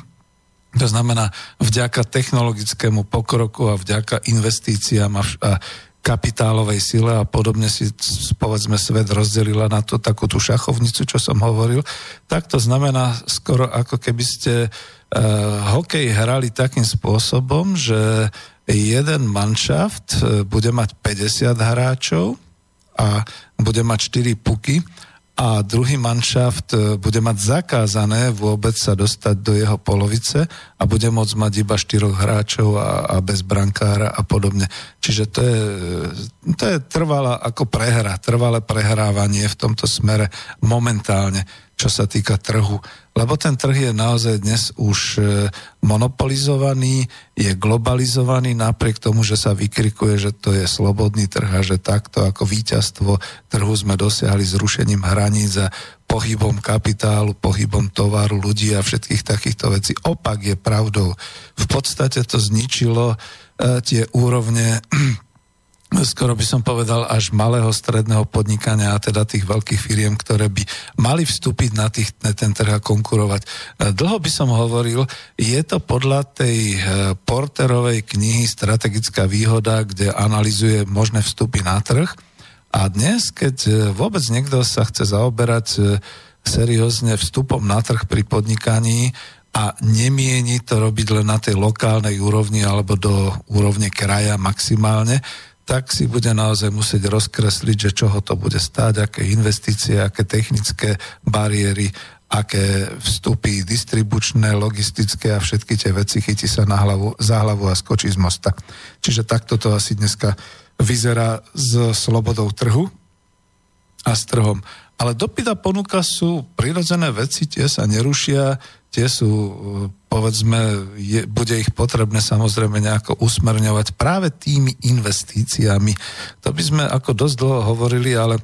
to znamená vďaka technologickému pokroku a vďaka investíciám a kapitálovej sile a podobne si povedzme svet rozdelila na to takú tú šachovnicu, čo som hovoril, tak to znamená skoro ako keby ste uh, hokej hrali takým spôsobom, že jeden manšaft uh, bude mať 50 hráčov a bude mať 4 puky a druhý manšaft e, bude mať zakázané vôbec sa dostať do jeho polovice a bude môcť mať iba štyroch hráčov a, a bez brankára a podobne. Čiže to je, to je trvalá ako prehra, trvalé prehrávanie v tomto smere momentálne čo sa týka trhu. Lebo ten trh je naozaj dnes už e, monopolizovaný, je globalizovaný napriek tomu, že sa vykrikuje, že to je slobodný trh a že takto ako víťazstvo trhu sme dosiahli zrušením hraníc a pohybom kapitálu, pohybom tovaru, ľudí a všetkých takýchto vecí. Opak je pravdou. V podstate to zničilo e, tie úrovne skoro by som povedal až malého stredného podnikania a teda tých veľkých firiem, ktoré by mali vstúpiť na, tých, na ten trh a konkurovať. E, dlho by som hovoril, je to podľa tej e, Porterovej knihy Strategická výhoda, kde analizuje možné vstupy na trh. A dnes, keď e, vôbec niekto sa chce zaoberať seriózne vstupom na trh pri podnikaní, a nemieni to robiť len na tej lokálnej úrovni alebo do úrovne kraja maximálne, tak si bude naozaj musieť rozkresliť, že čoho to bude stáť, aké investície, aké technické bariéry, aké vstupy distribučné, logistické a všetky tie veci chytí sa na hlavu, za hlavu a skočí z mosta. Čiže takto to asi dneska vyzerá s slobodou trhu a s trhom. Ale dopyt a ponuka sú prirodzené veci, tie sa nerušia, tie sú, e, povedzme, je, bude ich potrebné samozrejme nejako usmerňovať práve tými investíciami. To by sme ako dosť dlho hovorili, ale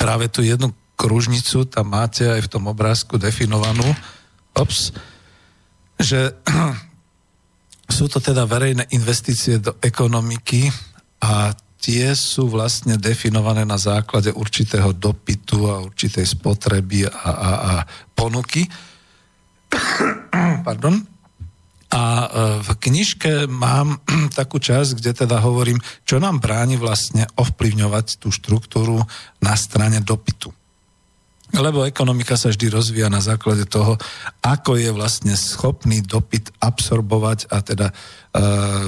práve tú jednu kružnicu tam máte aj v tom obrázku definovanú, ops, že sú to teda verejné investície do ekonomiky a tie sú vlastne definované na základe určitého dopytu a určitej spotreby a, a, a ponuky Pardon. A e, v knižke mám takú časť, kde teda hovorím, čo nám bráni vlastne ovplyvňovať tú štruktúru na strane dopytu. Lebo ekonomika sa vždy rozvíja na základe toho, ako je vlastne schopný dopyt absorbovať a teda e,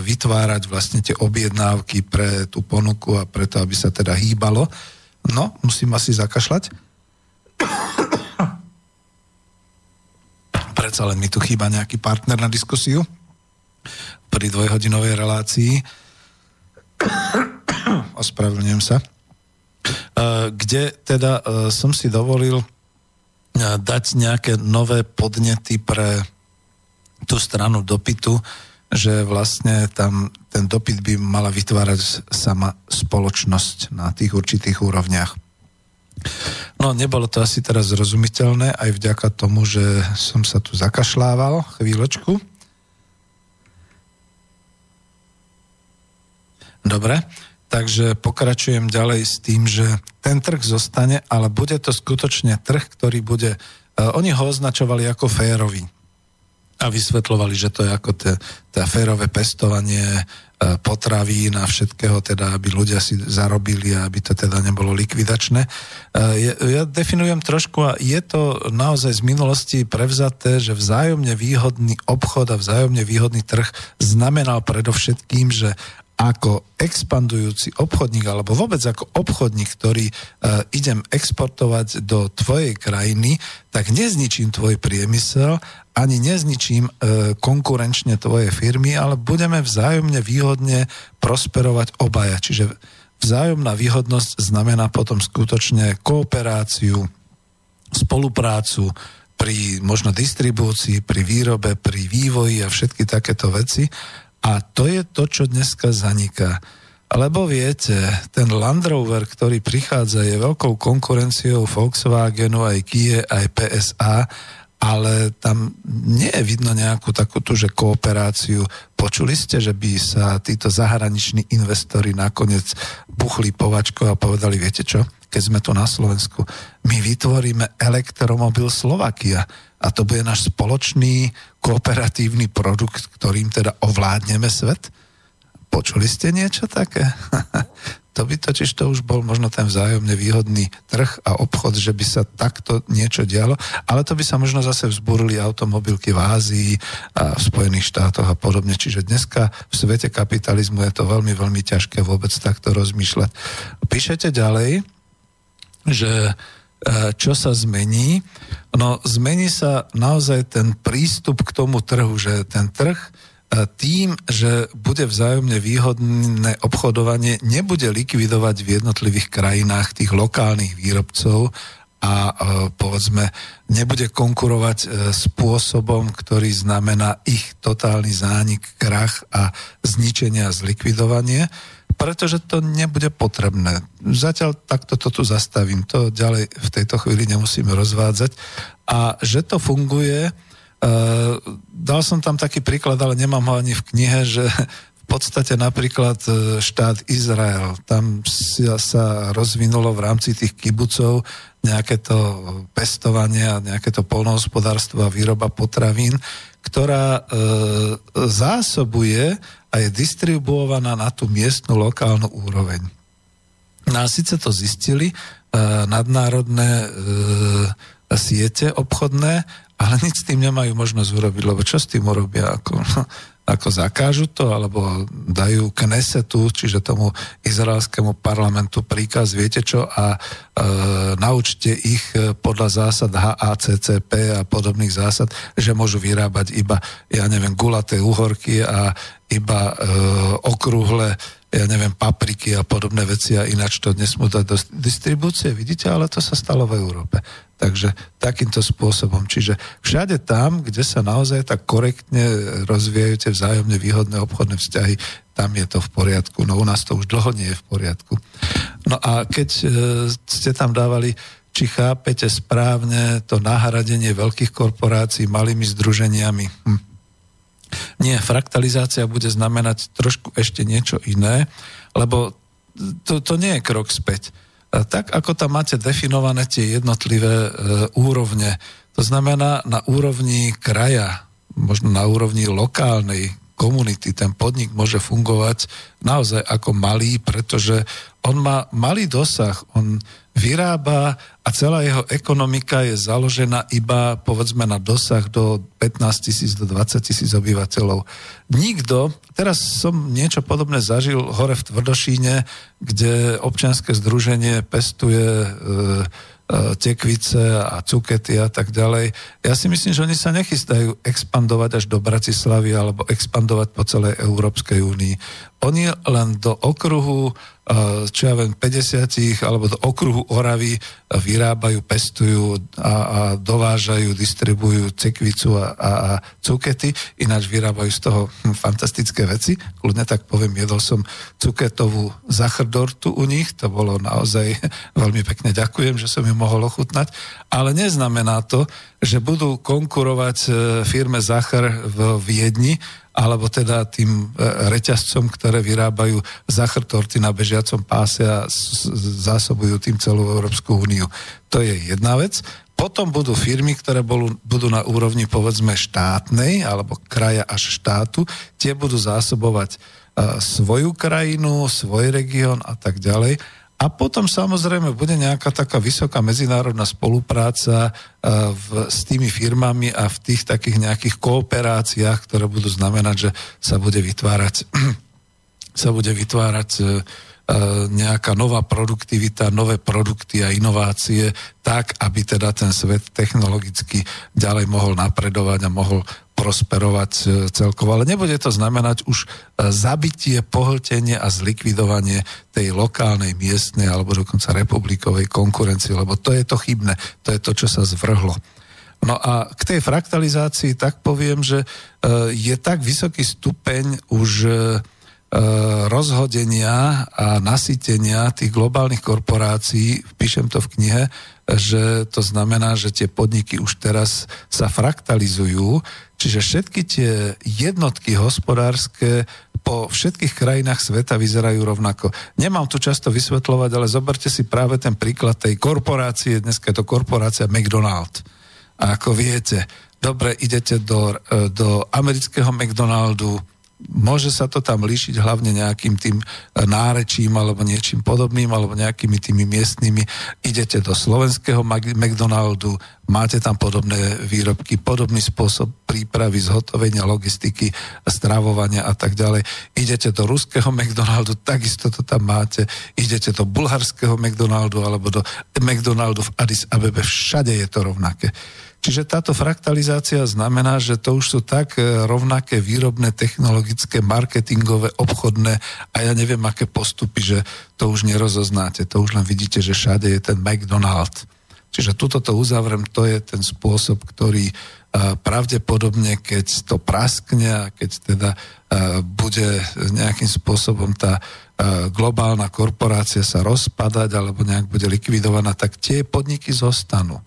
vytvárať vlastne tie objednávky pre tú ponuku a preto, aby sa teda hýbalo. No, musím asi zakašľať. Predsa len mi tu chýba nejaký partner na diskusiu pri dvojhodinovej relácii. Ospravedlňujem sa. E, kde teda e, som si dovolil e, dať nejaké nové podnety pre tú stranu dopytu, že vlastne tam ten dopyt by mala vytvárať sama spoločnosť na tých určitých úrovniach. No, nebolo to asi teraz zrozumiteľné, aj vďaka tomu, že som sa tu zakašľával chvíľočku. Dobre, takže pokračujem ďalej s tým, že ten trh zostane, ale bude to skutočne trh, ktorý bude... Uh, oni ho označovali ako férový a vysvetlovali, že to je ako tá férové pestovanie E, potravín a všetkého, teda aby ľudia si zarobili a aby to teda nebolo likvidačné. E, ja definujem trošku a je to naozaj z minulosti prevzaté, že vzájomne výhodný obchod a vzájomne výhodný trh znamenal predovšetkým, že ako expandujúci obchodník alebo vôbec ako obchodník, ktorý uh, idem exportovať do tvojej krajiny, tak nezničím tvoj priemysel, ani nezničím uh, konkurenčne tvoje firmy, ale budeme vzájomne výhodne prosperovať obaja. Čiže vzájomná výhodnosť znamená potom skutočne kooperáciu, spoluprácu pri možno distribúcii, pri výrobe, pri vývoji a všetky takéto veci a to je to, čo dneska zaniká. Lebo viete, ten Land Rover, ktorý prichádza, je veľkou konkurenciou Volkswagenu, aj Kia, aj PSA, ale tam nie je vidno nejakú takúto, že kooperáciu. Počuli ste, že by sa títo zahraniční investori nakoniec buchli povačko a povedali, viete čo, keď sme tu na Slovensku, my vytvoríme elektromobil Slovakia a to bude náš spoločný kooperatívny produkt, ktorým teda ovládneme svet? Počuli ste niečo také? to by totiž to už bol možno ten vzájomne výhodný trh a obchod, že by sa takto niečo dialo, ale to by sa možno zase vzburili automobilky v Ázii a v Spojených štátoch a podobne. Čiže dneska v svete kapitalizmu je to veľmi, veľmi ťažké vôbec takto rozmýšľať. Píšete ďalej, že čo sa zmení? No zmení sa naozaj ten prístup k tomu trhu, že ten trh e, tým, že bude vzájomne výhodné obchodovanie, nebude likvidovať v jednotlivých krajinách tých lokálnych výrobcov a e, povedzme nebude konkurovať spôsobom, ktorý znamená ich totálny zánik, krach a zničenie a zlikvidovanie, pretože to nebude potrebné. Zatiaľ takto to tu zastavím, to ďalej v tejto chvíli nemusíme rozvádzať. A že to funguje, uh, dal som tam taký príklad, ale nemám ho ani v knihe, že v podstate napríklad e, štát Izrael, tam sa rozvinulo v rámci tých kibucov nejaké to pestovanie a nejaké to polnohospodárstvo a výroba potravín, ktorá e, zásobuje a je distribuovaná na tú miestnu lokálnu úroveň. No a síce to zistili e, nadnárodné e, siete obchodné, ale nič s tým nemajú možnosť urobiť, lebo čo s tým urobia? Ako, no, ako zakážu to, alebo dajú Knesetu, čiže tomu izraelskému parlamentu príkaz, viete čo, a e, naučte ich e, podľa zásad HACCP a podobných zásad, že môžu vyrábať iba, ja neviem, gulaté uhorky a iba e, okrúhle ja neviem, papriky a podobné veci a ináč to nesmú dať do distribúcie, vidíte, ale to sa stalo v Európe. Takže takýmto spôsobom. Čiže všade tam, kde sa naozaj tak korektne rozvíjajú tie vzájomne výhodné obchodné vzťahy, tam je to v poriadku. No u nás to už dlho nie je v poriadku. No a keď e, ste tam dávali, či chápete správne to nahradenie veľkých korporácií malými združeniami, hm. Nie, fraktalizácia bude znamenať trošku ešte niečo iné, lebo to, to nie je krok späť. Tak ako tam máte definované tie jednotlivé e, úrovne, to znamená na úrovni kraja, možno na úrovni lokálnej komunity, ten podnik môže fungovať naozaj ako malý, pretože on má malý dosah, on vyrába a celá jeho ekonomika je založená iba povedzme na dosah do 15 tisíc, do 20 tisíc obyvateľov. Nikto, teraz som niečo podobné zažil hore v Tvrdošíne, kde občianske združenie pestuje e, E, tekvice a cukety a tak ďalej. Ja si myslím, že oni sa nechystajú expandovať až do Bratislavy alebo expandovať po celej Európskej únii. Oni len do okruhu čo ja viem, 50 alebo do okruhu Oravy vyrábajú, pestujú a, a dovážajú, distribujú cekvicu a, a, a cukety, ináč vyrábajú z toho hm, fantastické veci. Kľudne tak poviem, jedol som cuketovú zachrdortu u nich, to bolo naozaj veľmi pekne. Ďakujem, že som ju mohol ochutnať, ale neznamená to, že budú konkurovať e, firme Zachar v Viedni, alebo teda tým e, reťazcom, ktoré vyrábajú zachrtorty na bežiacom páse a zásobujú tým celú Európsku úniu. To je jedna vec. Potom budú firmy, ktoré budú, budú na úrovni povedzme štátnej alebo kraja až štátu. Tie budú zásobovať uh, svoju krajinu, svoj región a tak ďalej. A potom samozrejme bude nejaká taká vysoká medzinárodná spolupráca uh, v, s tými firmami a v tých takých nejakých kooperáciách, ktoré budú znamenať, že sa bude vytvárať sa bude vytvárať e, nejaká nová produktivita, nové produkty a inovácie, tak, aby teda ten svet technologicky ďalej mohol napredovať a mohol prosperovať e, celkovo. Ale nebude to znamenať už e, zabitie, pohltenie a zlikvidovanie tej lokálnej, miestnej alebo dokonca republikovej konkurencie, lebo to je to chybné, to je to, čo sa zvrhlo. No a k tej fraktalizácii tak poviem, že je tak vysoký stupeň už E, rozhodenia a nasytenia tých globálnych korporácií, píšem to v knihe, že to znamená, že tie podniky už teraz sa fraktalizujú, čiže všetky tie jednotky hospodárske po všetkých krajinách sveta vyzerajú rovnako. Nemám tu často vysvetľovať, ale zoberte si práve ten príklad tej korporácie, dneska je to korporácia McDonald. A ako viete, dobre, idete do, e, do amerického McDonaldu, môže sa to tam líšiť hlavne nejakým tým e, nárečím alebo niečím podobným alebo nejakými tými miestnymi. Idete do slovenského McDonaldu, máte tam podobné výrobky, podobný spôsob prípravy, zhotovenia, logistiky, stravovania a tak ďalej. Idete do ruského McDonaldu, takisto to tam máte. Idete do bulharského McDonaldu alebo do McDonaldu v Addis Abebe, všade je to rovnaké. Čiže táto fraktalizácia znamená, že to už sú tak e, rovnaké výrobné, technologické, marketingové, obchodné a ja neviem, aké postupy, že to už nerozoznáte. To už len vidíte, že všade je ten McDonald. Čiže tuto to uzavrem, to je ten spôsob, ktorý e, pravdepodobne, keď to praskne a keď teda e, bude nejakým spôsobom tá globálna korporácia sa rozpadať alebo nejak bude likvidovaná, tak tie podniky zostanú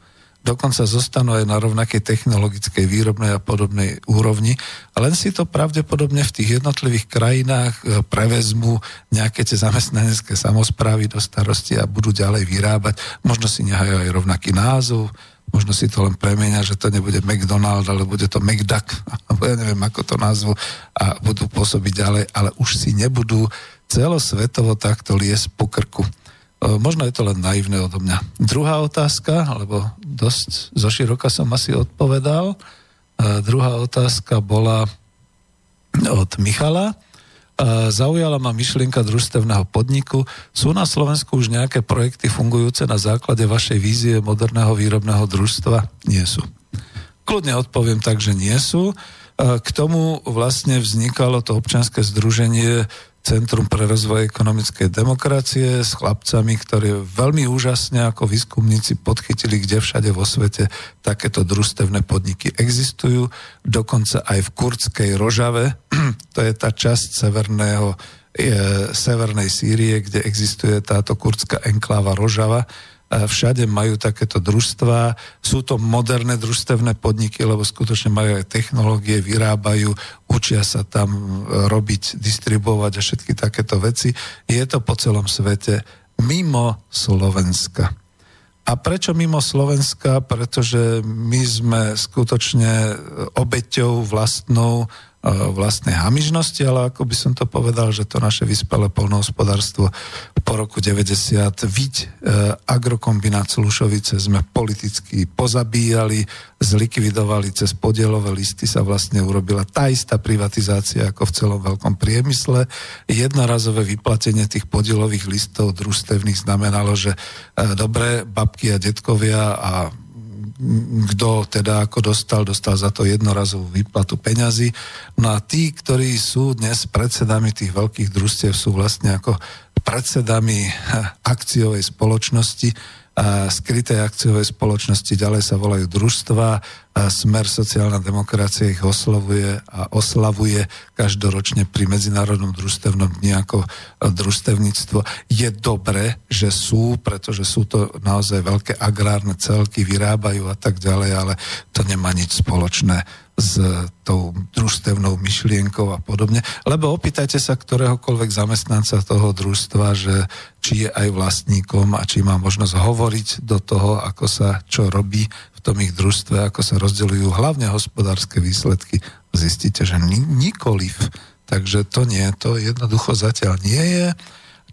dokonca zostanú aj na rovnakej technologickej, výrobnej a podobnej úrovni, len si to pravdepodobne v tých jednotlivých krajinách e, prevezmú nejaké tie zamestnanecké samozprávy do starosti a budú ďalej vyrábať. Možno si nehajú aj rovnaký názov, možno si to len premenia, že to nebude McDonald, ale bude to McDuck, alebo ja neviem, ako to názvu, a budú pôsobiť ďalej, ale už si nebudú celosvetovo takto liesť po krku. E, možno je to len naivné odo mňa. Druhá otázka, alebo dosť zoširoka som asi odpovedal. E, druhá otázka bola od Michala. E, zaujala ma myšlienka družstevného podniku. Sú na Slovensku už nejaké projekty fungujúce na základe vašej vízie moderného výrobného družstva? Nie sú. Kľudne odpoviem tak, že nie sú. K tomu vlastne vznikalo to občianske združenie Centrum pre rozvoj ekonomickej demokracie s chlapcami, ktorí veľmi úžasne ako výskumníci podchytili, kde všade vo svete takéto družstevné podniky existujú. Dokonca aj v kurdskej Rožave, to je tá časť severného, je, severnej Sýrie, kde existuje táto kurdská enkláva Rožava, všade majú takéto družstva. Sú to moderné družstevné podniky, lebo skutočne majú aj technológie, vyrábajú, učia sa tam e, robiť, distribuovať a všetky takéto veci. Je to po celom svete mimo Slovenska. A prečo mimo Slovenska? Pretože my sme skutočne obeťou vlastnou vlastnej hamižnosti, ale ako by som to povedal, že to naše vyspelé polnohospodárstvo po roku 90 viď e, agrokombinát Slušovice sme politicky pozabíjali, zlikvidovali cez podielové listy sa vlastne urobila tá istá privatizácia ako v celom veľkom priemysle. Jednorazové vyplatenie tých podielových listov družstevných znamenalo, že e, dobré babky a detkovia a kto teda ako dostal, dostal za to jednorazovú výplatu peňazí. No a tí, ktorí sú dnes predsedami tých veľkých družstiev, sú vlastne ako predsedami akciovej spoločnosti, skryté akciové spoločnosti, ďalej sa volajú družstva, Smer sociálna demokracia ich oslavuje a oslavuje každoročne pri Medzinárodnom družstevnom dni ako družstevníctvo. Je dobré, že sú, pretože sú to naozaj veľké agrárne celky, vyrábajú a tak ďalej, ale to nemá nič spoločné s tou družstevnou myšlienkou a podobne. Lebo opýtajte sa ktoréhokoľvek zamestnanca toho družstva, že či je aj vlastníkom a či má možnosť hovoriť do toho, ako sa čo robí v tom ich družstve, ako sa rozdeľujú hlavne hospodárske výsledky. Zistíte, že nikoliv. Takže to nie, to jednoducho zatiaľ nie je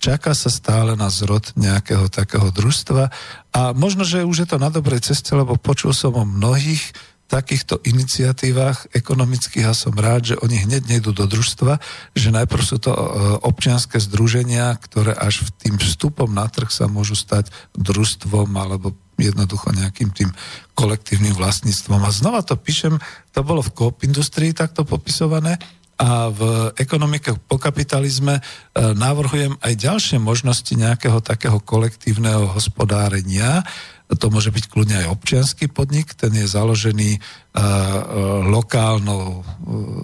čaká sa stále na zrod nejakého takého družstva a možno, že už je to na dobrej ceste, lebo počul som o mnohých takýchto iniciatívach ekonomických a som rád, že oni hneď nejdú do družstva, že najprv sú to e, občianské združenia, ktoré až v tým vstupom na trh sa môžu stať družstvom alebo jednoducho nejakým tým kolektívnym vlastníctvom. A znova to píšem, to bolo v Coop Industrii takto popisované, a v ekonomike po kapitalizme e, navrhujem aj ďalšie možnosti nejakého takého kolektívneho hospodárenia. To môže byť kľudne aj občianský podnik, ten je založený uh, lokálnou uh,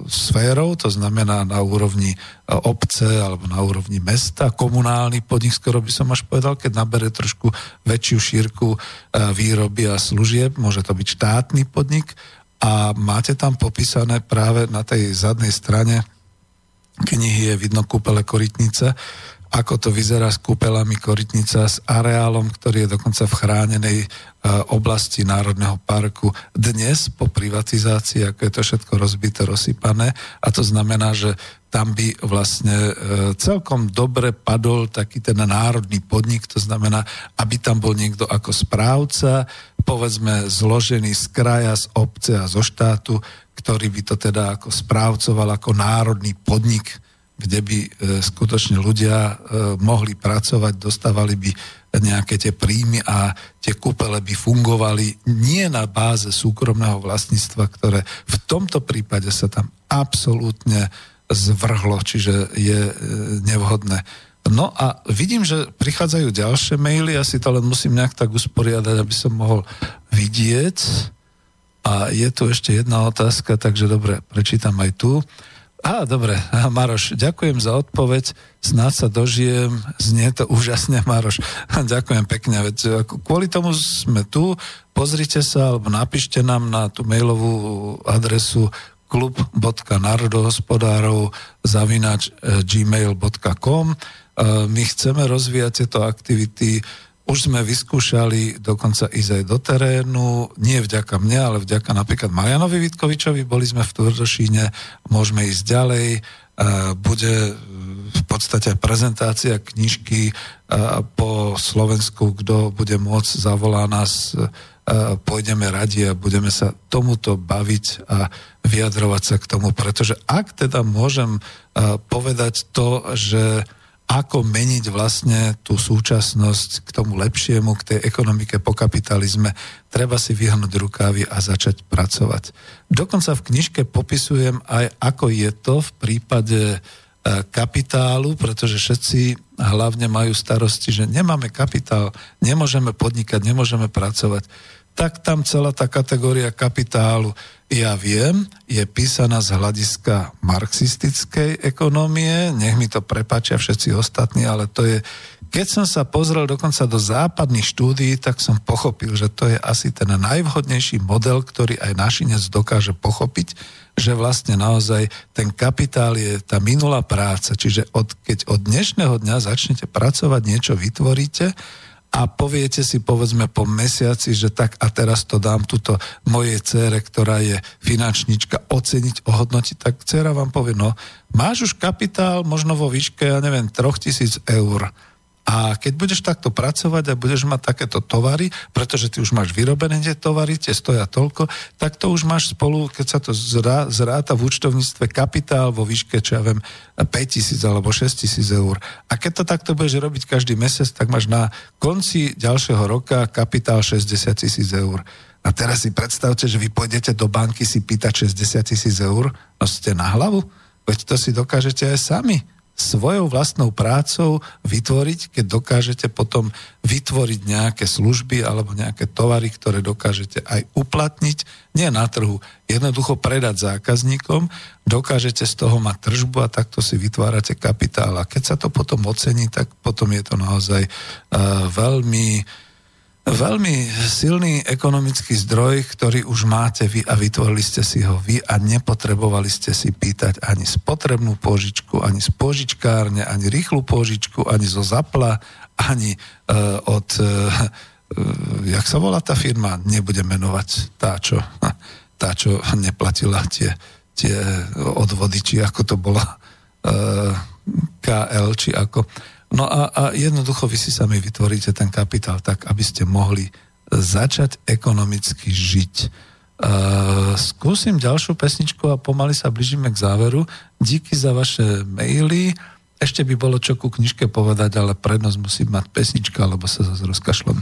sférou, to znamená na úrovni obce alebo na úrovni mesta, komunálny podnik, skoro by som až povedal, keď nabere trošku väčšiu šírku výroby a služieb, môže to byť štátny podnik. A máte tam popísané práve na tej zadnej strane knihy je vidno kúpele Korytnice, ako to vyzerá s kúpelami Korytnica, s areálom, ktorý je dokonca v chránenej e, oblasti Národného parku. Dnes po privatizácii, ako je to všetko rozbité, rozsypané, a to znamená, že tam by vlastne e, celkom dobre padol taký ten národný podnik, to znamená, aby tam bol niekto ako správca, povedzme zložený z kraja, z obce a zo štátu, ktorý by to teda ako správcoval ako národný podnik, kde by e, skutočne ľudia e, mohli pracovať, dostávali by nejaké tie príjmy a tie kúpele by fungovali nie na báze súkromného vlastníctva, ktoré v tomto prípade sa tam absolútne zvrhlo, čiže je e, nevhodné. No a vidím, že prichádzajú ďalšie maily, ja si to len musím nejak tak usporiadať, aby som mohol vidieť. A je tu ešte jedna otázka, takže dobre, prečítam aj tu. Á, dobre, Maroš, ďakujem za odpoveď, snáď sa dožijem, znie to úžasne, Maroš. ďakujem pekne, veď kvôli tomu sme tu, pozrite sa, alebo napíšte nám na tú mailovú adresu klub.narodohospodárov zavinač eh, gmail.com eh, My chceme rozvíjať tieto aktivity už sme vyskúšali dokonca ísť aj do terénu, nie vďaka mne, ale vďaka napríklad Marianovi Vitkovičovi, boli sme v Tvrdošíne, môžeme ísť ďalej, bude v podstate prezentácia knižky po Slovensku, kto bude môcť, zavolá nás, pôjdeme radi a budeme sa tomuto baviť a vyjadrovať sa k tomu, pretože ak teda môžem povedať to, že ako meniť vlastne tú súčasnosť k tomu lepšiemu, k tej ekonomike po kapitalizme, treba si vyhnúť rukávy a začať pracovať. Dokonca v knižke popisujem aj, ako je to v prípade e, kapitálu, pretože všetci hlavne majú starosti, že nemáme kapitál, nemôžeme podnikať, nemôžeme pracovať. Tak tam celá tá kategória kapitálu, ja viem, je písaná z hľadiska marxistickej ekonomie, nech mi to prepáčia všetci ostatní, ale to je, keď som sa pozrel dokonca do západných štúdií, tak som pochopil, že to je asi ten najvhodnejší model, ktorý aj našinec dokáže pochopiť, že vlastne naozaj ten kapitál je tá minulá práca, čiže od, keď od dnešného dňa začnete pracovať, niečo vytvoríte, a poviete si povedzme po mesiaci, že tak a teraz to dám tuto mojej cére, ktorá je finančnička, oceniť, ohodnotiť, tak dcera vám povie, no máš už kapitál možno vo výške, ja neviem, 3000 eur a keď budeš takto pracovať a budeš mať takéto tovary, pretože ty už máš vyrobené tie tovary, tie stoja toľko, tak to už máš spolu, keď sa to zrá, zráta v účtovníctve kapitál vo výške, čo ja viem, 5000 alebo 6000 eur. A keď to takto budeš robiť každý mesiac, tak máš na konci ďalšieho roka kapitál 60 tisíc eur. A teraz si predstavte, že vy pôjdete do banky si pýtať 60 tisíc eur, no ste na hlavu? Veď to si dokážete aj sami svojou vlastnou prácou vytvoriť, keď dokážete potom vytvoriť nejaké služby alebo nejaké tovary, ktoré dokážete aj uplatniť, nie na trhu, jednoducho predať zákazníkom, dokážete z toho mať tržbu a takto si vytvárate kapitál. A keď sa to potom ocení, tak potom je to naozaj uh, veľmi veľmi silný ekonomický zdroj, ktorý už máte vy a vytvorili ste si ho vy a nepotrebovali ste si pýtať ani spotrebnú požičku, ani z požičkárne, ani rýchlu požičku, ani zo zapla, ani uh, od, uh, jak sa volá tá firma, nebudem menovať tá, čo, tá, čo neplatila tie, tie odvody, či ako to bola uh, KL, či ako No a, a jednoducho vy si sami vytvoríte ten kapitál tak, aby ste mohli začať ekonomicky žiť. skúsim ďalšiu pesničku a pomaly sa blížime k záveru. Díky za vaše maily. Ešte by bolo čo ku knižke povedať, ale prednosť musí mať pesnička, alebo sa zase rozkašlom.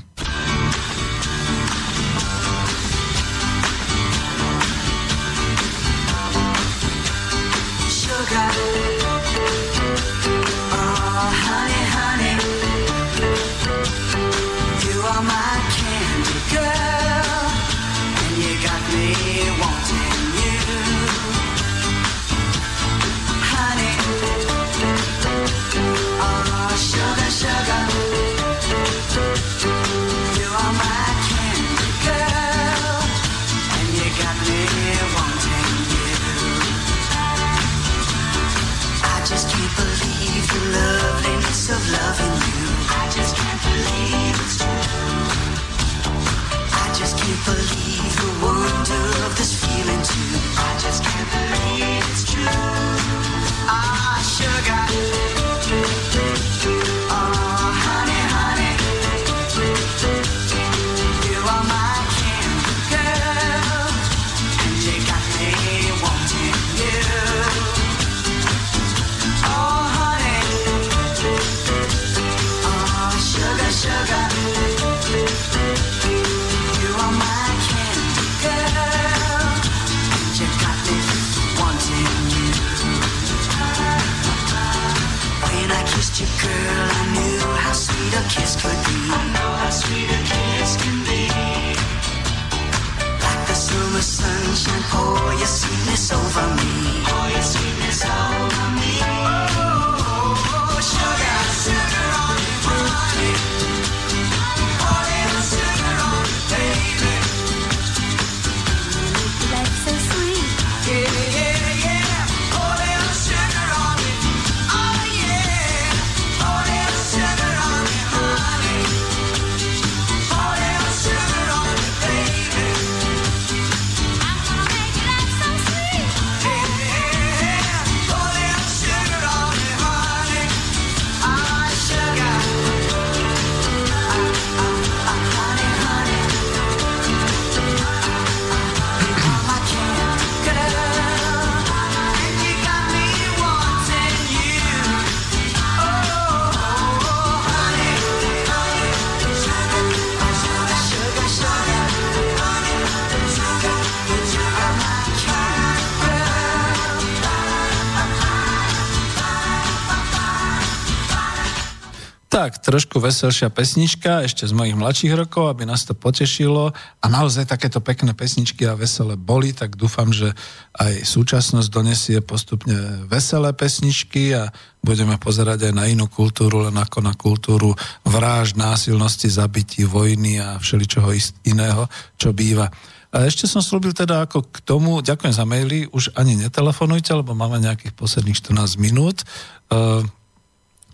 Tak, trošku veselšia pesnička, ešte z mojich mladších rokov, aby nás to potešilo. A naozaj takéto pekné pesničky a veselé boli, tak dúfam, že aj súčasnosť donesie postupne veselé pesničky a budeme pozerať aj na inú kultúru, len ako na kultúru vráž, násilnosti, zabití, vojny a všeličoho iného, čo býva. A ešte som slúbil teda ako k tomu, ďakujem za maily, už ani netelefonujte, lebo máme nejakých posledných 14 minút. Uh,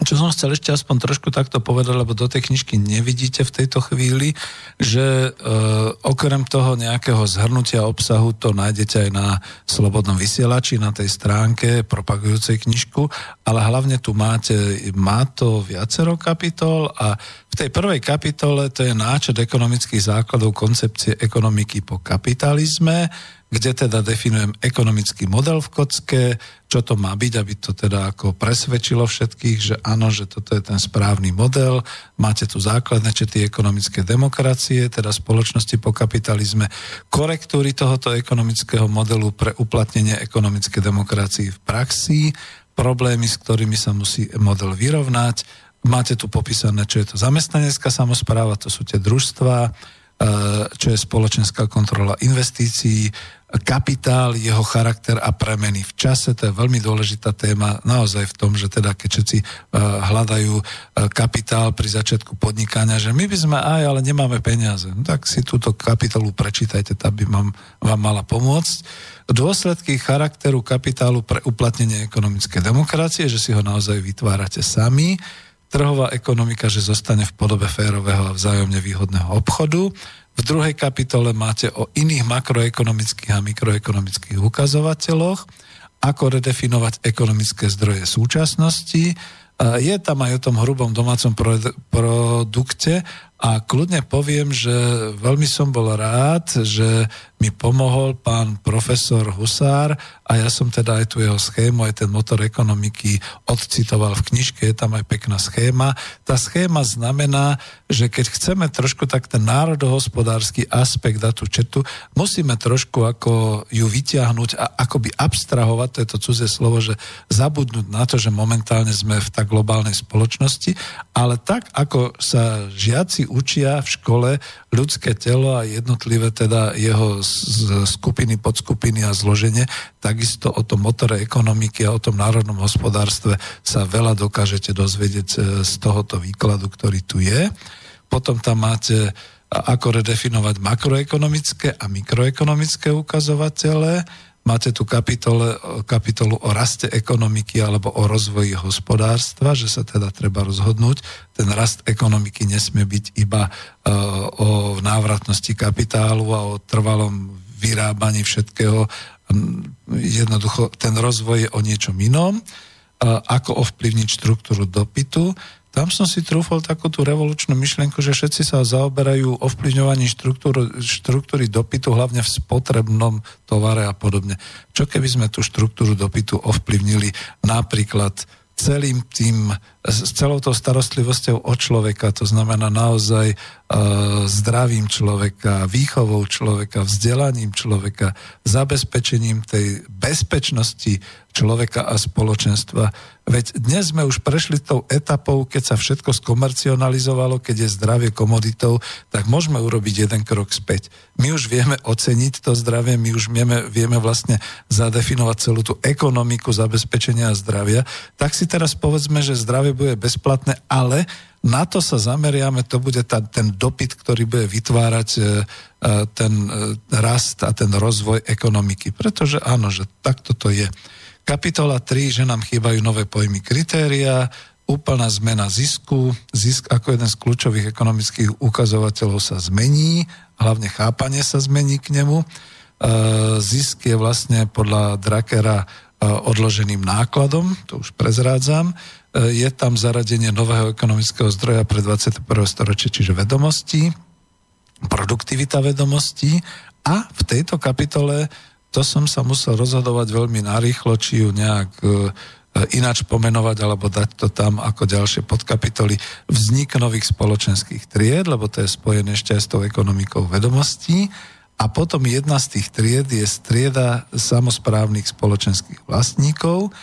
čo som chcel ešte aspoň trošku takto povedať, lebo do tej knižky nevidíte v tejto chvíli, že e, okrem toho nejakého zhrnutia obsahu to nájdete aj na Slobodnom vysielači, na tej stránke propagujúcej knižku, ale hlavne tu máte, má to viacero kapitol a v tej prvej kapitole to je náčet ekonomických základov koncepcie ekonomiky po kapitalizme, kde teda definujem ekonomický model v kocke, čo to má byť, aby to teda ako presvedčilo všetkých, že áno, že toto je ten správny model. Máte tu základné čety ekonomické demokracie, teda spoločnosti po kapitalizme, korektúry tohoto ekonomického modelu pre uplatnenie ekonomickej demokracii v praxi, problémy, s ktorými sa musí model vyrovnať. Máte tu popísané, čo je to zamestnanecká samozpráva, to sú tie družstva, čo je spoločenská kontrola investícií, kapitál, jeho charakter a premeny v čase. To je veľmi dôležitá téma naozaj v tom, že teda keď všetci uh, hľadajú uh, kapitál pri začiatku podnikania, že my by sme aj, ale nemáme peniaze. No, tak si túto kapitolu prečítajte, tá by vám, vám mala pomôcť. Dôsledky charakteru kapitálu pre uplatnenie ekonomickej demokracie, že si ho naozaj vytvárate sami trhová ekonomika, že zostane v podobe férového a vzájomne výhodného obchodu. V druhej kapitole máte o iných makroekonomických a mikroekonomických ukazovateľoch, ako redefinovať ekonomické zdroje súčasnosti. Je tam aj o tom hrubom domácom produkte, A kľudne poviem, že veľmi som bol rád, že mi pomohol pán profesor Husár a ja som teda aj tu jeho schému, aj ten motor ekonomiky odcitoval v knižke, je tam aj pekná schéma. Tá schéma znamená, že keď chceme trošku tak ten národohospodársky aspekt dať tú četu, musíme trošku ako ju vyťahnuť a akoby abstrahovať, to je to cudzie slovo, že zabudnúť na to, že momentálne sme v tak globálnej spoločnosti, ale tak ako sa žiaci učia v škole ľudské telo a jednotlivé teda jeho skupiny, podskupiny a zloženie, takisto o tom motore ekonomiky a o tom národnom hospodárstve sa veľa dokážete dozvedieť e, z tohoto výkladu, ktorý tu je. Potom tam máte ako redefinovať makroekonomické a mikroekonomické ukazovatele. Máte tu kapitole, kapitolu o raste ekonomiky alebo o rozvoji hospodárstva, že sa teda treba rozhodnúť. Ten rast ekonomiky nesmie byť iba uh, o návratnosti kapitálu a o trvalom vyrábaní všetkého. Jednoducho ten rozvoj je o niečom inom. Ako ovplyvniť štruktúru dopytu. Tam som si trúfol takú tú revolučnú myšlienku, že všetci sa zaoberajú ovplyvňovaním štruktúry dopytu, hlavne v spotrebnom tovare a podobne. Čo keby sme tú štruktúru dopytu ovplyvnili napríklad celým tým, s celou tou starostlivosťou o človeka, to znamená naozaj uh, zdravím človeka, výchovou človeka, vzdelaním človeka, zabezpečením tej bezpečnosti človeka a spoločenstva. Veď dnes sme už prešli tou etapou, keď sa všetko skomercionalizovalo, keď je zdravie komoditou, tak môžeme urobiť jeden krok späť. My už vieme oceniť to zdravie, my už vieme, vieme vlastne zadefinovať celú tú ekonomiku zabezpečenia zdravia. Tak si teraz povedzme, že zdravie bude bezplatné, ale na to sa zameriame, to bude tá, ten dopyt, ktorý bude vytvárať e, e, ten e, rast a ten rozvoj ekonomiky. Pretože áno, že takto to je. Kapitola 3, že nám chýbajú nové pojmy kritéria, úplná zmena zisku, zisk ako jeden z kľúčových ekonomických ukazovateľov sa zmení, hlavne chápanie sa zmení k nemu. E, zisk je vlastne podľa Drakera e, odloženým nákladom, to už prezrádzam. E, je tam zaradenie nového ekonomického zdroja pre 21. storočie, čiže vedomosti, produktivita vedomostí a v tejto kapitole to som sa musel rozhodovať veľmi narýchlo, či ju nejak e, ináč pomenovať alebo dať to tam ako ďalšie podkapitoly vznik nových spoločenských tried, lebo to je spojené ešte aj s tou ekonomikou vedomostí. A potom jedna z tých tried je strieda samozprávnych spoločenských vlastníkov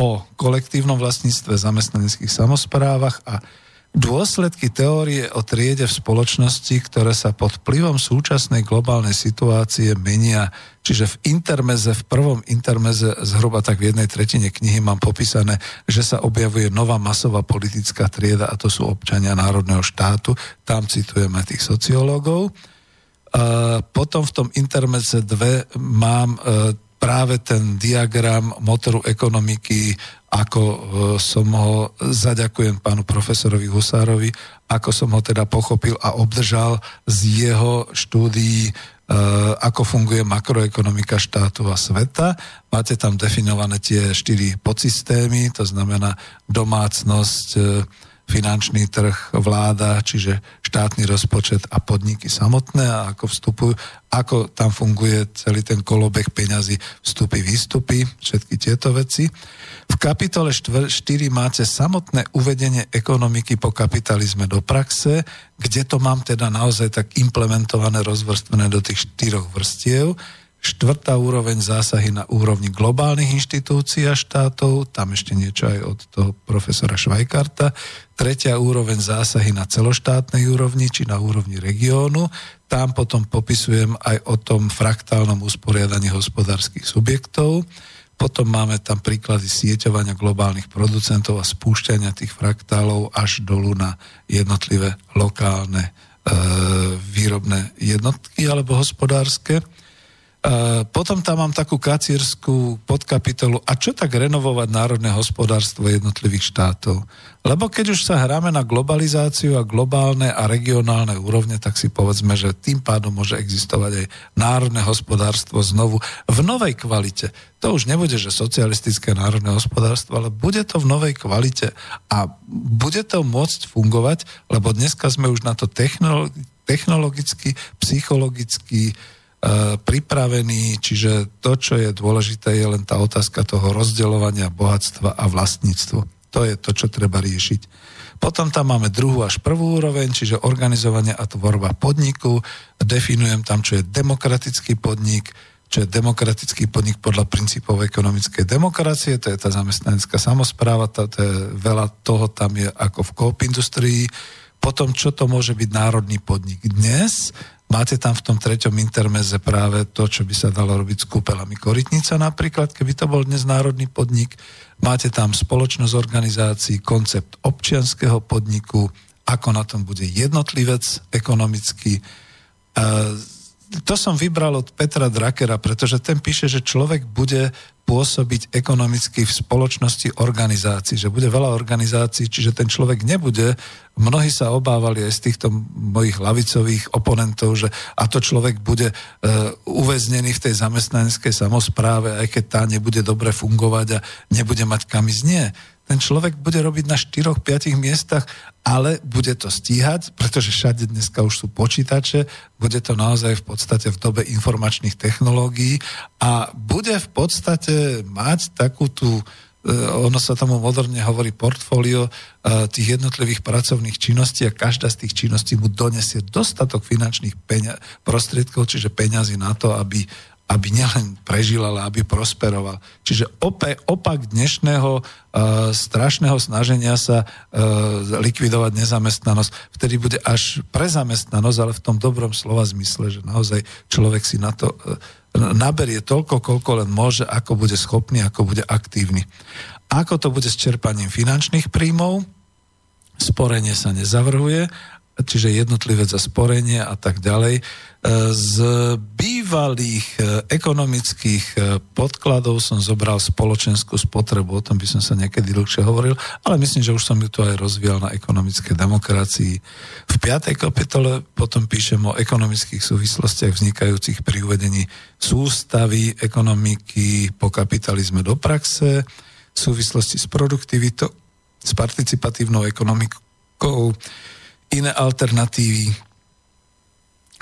o kolektívnom vlastníctve, zamestnaneckých samozprávach a Dôsledky teórie o triede v spoločnosti, ktoré sa pod vplyvom súčasnej globálnej situácie menia, čiže v intermeze, v prvom intermeze zhruba tak v jednej tretine knihy mám popísané, že sa objavuje nová masová politická trieda a to sú občania národného štátu, tam citujeme tých sociológov. Potom v tom intermeze 2 mám e, práve ten diagram motoru ekonomiky, ako e, som ho, zaďakujem pánu profesorovi Husárovi, ako som ho teda pochopil a obdržal z jeho štúdií, e, ako funguje makroekonomika štátu a sveta. Máte tam definované tie štyri podsystémy, to znamená domácnosť, e, finančný trh, vláda, čiže štátny rozpočet a podniky samotné a ako vstupujú, ako tam funguje celý ten kolobek peňazí, vstupy, výstupy, všetky tieto veci. V kapitole 4 máte samotné uvedenie ekonomiky po kapitalizme do praxe, kde to mám teda naozaj tak implementované, rozvrstvené do tých štyroch vrstiev štvrtá úroveň zásahy na úrovni globálnych inštitúcií a štátov, tam ešte niečo aj od toho profesora Švajkarta, tretia úroveň zásahy na celoštátnej úrovni či na úrovni regiónu, tam potom popisujem aj o tom fraktálnom usporiadaní hospodárskych subjektov, potom máme tam príklady sieťovania globálnych producentov a spúšťania tých fraktálov až dolu na jednotlivé lokálne e, výrobné jednotky alebo hospodárske. Uh, potom tam mám takú kacírskú podkapitolu a čo tak renovovať národné hospodárstvo jednotlivých štátov. Lebo keď už sa hráme na globalizáciu a globálne a regionálne úrovne, tak si povedzme, že tým pádom môže existovať aj národné hospodárstvo znovu v novej kvalite. To už nebude, že socialistické národné hospodárstvo, ale bude to v novej kvalite a bude to môcť fungovať, lebo dneska sme už na to technologicky, psychologicky, E, pripravený, čiže to, čo je dôležité, je len tá otázka toho rozdeľovania bohatstva a vlastníctvo. To je to, čo treba riešiť. Potom tam máme druhú až prvú úroveň, čiže organizovanie a tvorba podniku. Definujem tam, čo je demokratický podnik, čo je demokratický podnik podľa princípov ekonomickej demokracie, to je tá zamestnanecká samozpráva, to, to je, veľa toho tam je ako v koop industrii. Potom, čo to môže byť národný podnik. Dnes Máte tam v tom treťom intermeze práve to, čo by sa dalo robiť s kúpelami Korytnica napríklad, keby to bol dnes národný podnik. Máte tam spoločnosť organizácií, koncept občianského podniku, ako na tom bude jednotlivec ekonomicky. To som vybral od Petra Drakera, pretože ten píše, že človek bude pôsobiť ekonomicky v spoločnosti organizácií, že bude veľa organizácií, čiže ten človek nebude, mnohí sa obávali aj z týchto mojich lavicových oponentov, že a to človek bude uh, uväznený v tej zamestnaneckej samozpráve, aj keď tá nebude dobre fungovať a nebude mať kam ísť. Nie ten človek bude robiť na 4-5 miestach, ale bude to stíhať, pretože všade dneska už sú počítače, bude to naozaj v podstate v dobe informačných technológií a bude v podstate mať takú tú e, ono sa tomu moderne hovorí portfólio e, tých jednotlivých pracovných činností a každá z tých činností mu donesie dostatok finančných peňa- prostriedkov, čiže peňazí na to, aby aby nielen prežil, ale aby prosperoval. Čiže opak dnešného uh, strašného snaženia sa uh, likvidovať nezamestnanosť, vtedy bude až prezamestnanosť, ale v tom dobrom slova zmysle, že naozaj človek si na to uh, naberie toľko, koľko len môže, ako bude schopný, ako bude aktívny. Ako to bude s čerpaním finančných príjmov? Sporenie sa nezavrhuje, čiže jednotlivé za sporenie a tak ďalej z bývalých e, ekonomických e, podkladov som zobral spoločenskú spotrebu, o tom by som sa niekedy dlhšie hovoril, ale myslím, že už som ju tu aj rozvíjal na ekonomické demokracii. V piatej kapitole potom píšem o ekonomických súvislostiach vznikajúcich pri uvedení sústavy ekonomiky po kapitalizme do praxe, v súvislosti s produktivitou, s participatívnou ekonomikou, iné alternatívy,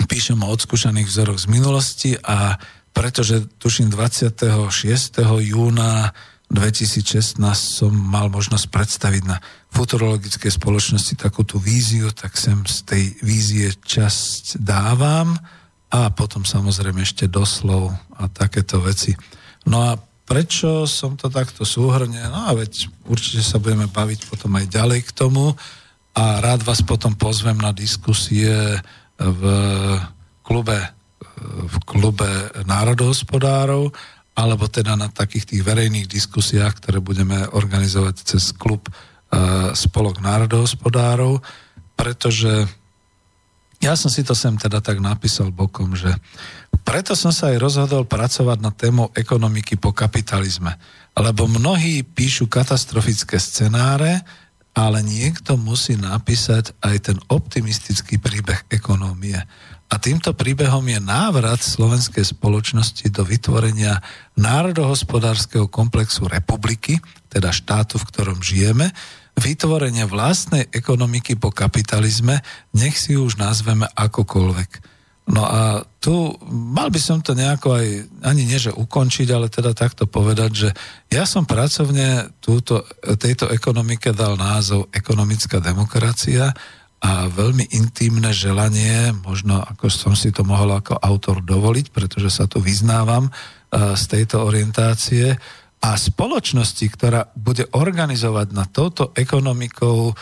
píšem o odskúšaných vzoroch z minulosti a pretože tuším 26. júna 2016 som mal možnosť predstaviť na futurologickej spoločnosti takú tú víziu, tak sem z tej vízie časť dávam a potom samozrejme ešte doslov a takéto veci. No a prečo som to takto súhrne? No a veď určite sa budeme baviť potom aj ďalej k tomu a rád vás potom pozvem na diskusie v klube, v klube národohospodárov, alebo teda na takých tých verejných diskusiách, ktoré budeme organizovať cez klub e, Spolok národohospodárov, pretože ja som si to sem teda tak napísal bokom, že preto som sa aj rozhodol pracovať na tému ekonomiky po kapitalizme, lebo mnohí píšu katastrofické scenáre, ale niekto musí napísať aj ten optimistický príbeh ekonómie. A týmto príbehom je návrat slovenskej spoločnosti do vytvorenia národohospodárskeho komplexu republiky, teda štátu, v ktorom žijeme, vytvorenie vlastnej ekonomiky po kapitalizme, nech si už nazveme akokoľvek. No a tu mal by som to nejako aj, ani nie že ukončiť, ale teda takto povedať, že ja som pracovne túto, tejto ekonomike dal názov ekonomická demokracia a veľmi intimné želanie, možno ako som si to mohol ako autor dovoliť, pretože sa tu vyznávam uh, z tejto orientácie, a spoločnosti, ktorá bude organizovať na touto ekonomikou uh,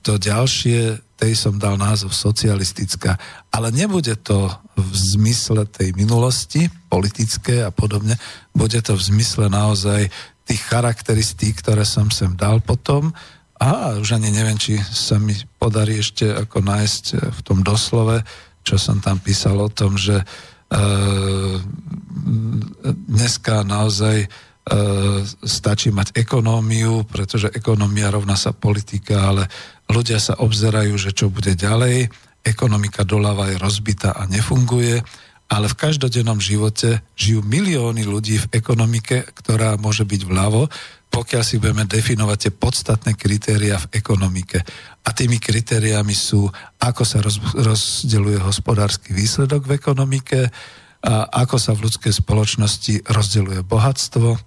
to ďalšie tej som dal názov socialistická, ale nebude to v zmysle tej minulosti, politické a podobne, bude to v zmysle naozaj tých charakteristík, ktoré som sem dal potom. A už ani neviem, či sa mi podarí ešte ako nájsť v tom doslove, čo som tam písal o tom, že dneska naozaj stačí mať ekonómiu, pretože ekonómia rovná sa politika, ale ľudia sa obzerajú, že čo bude ďalej. Ekonomika doľava je rozbitá a nefunguje ale v každodennom živote žijú milióny ľudí v ekonomike, ktorá môže byť vľavo, pokiaľ si budeme definovať tie podstatné kritéria v ekonomike. A tými kritériami sú, ako sa roz, rozdeľuje hospodársky výsledok v ekonomike, a ako sa v ľudskej spoločnosti rozdeľuje bohatstvo,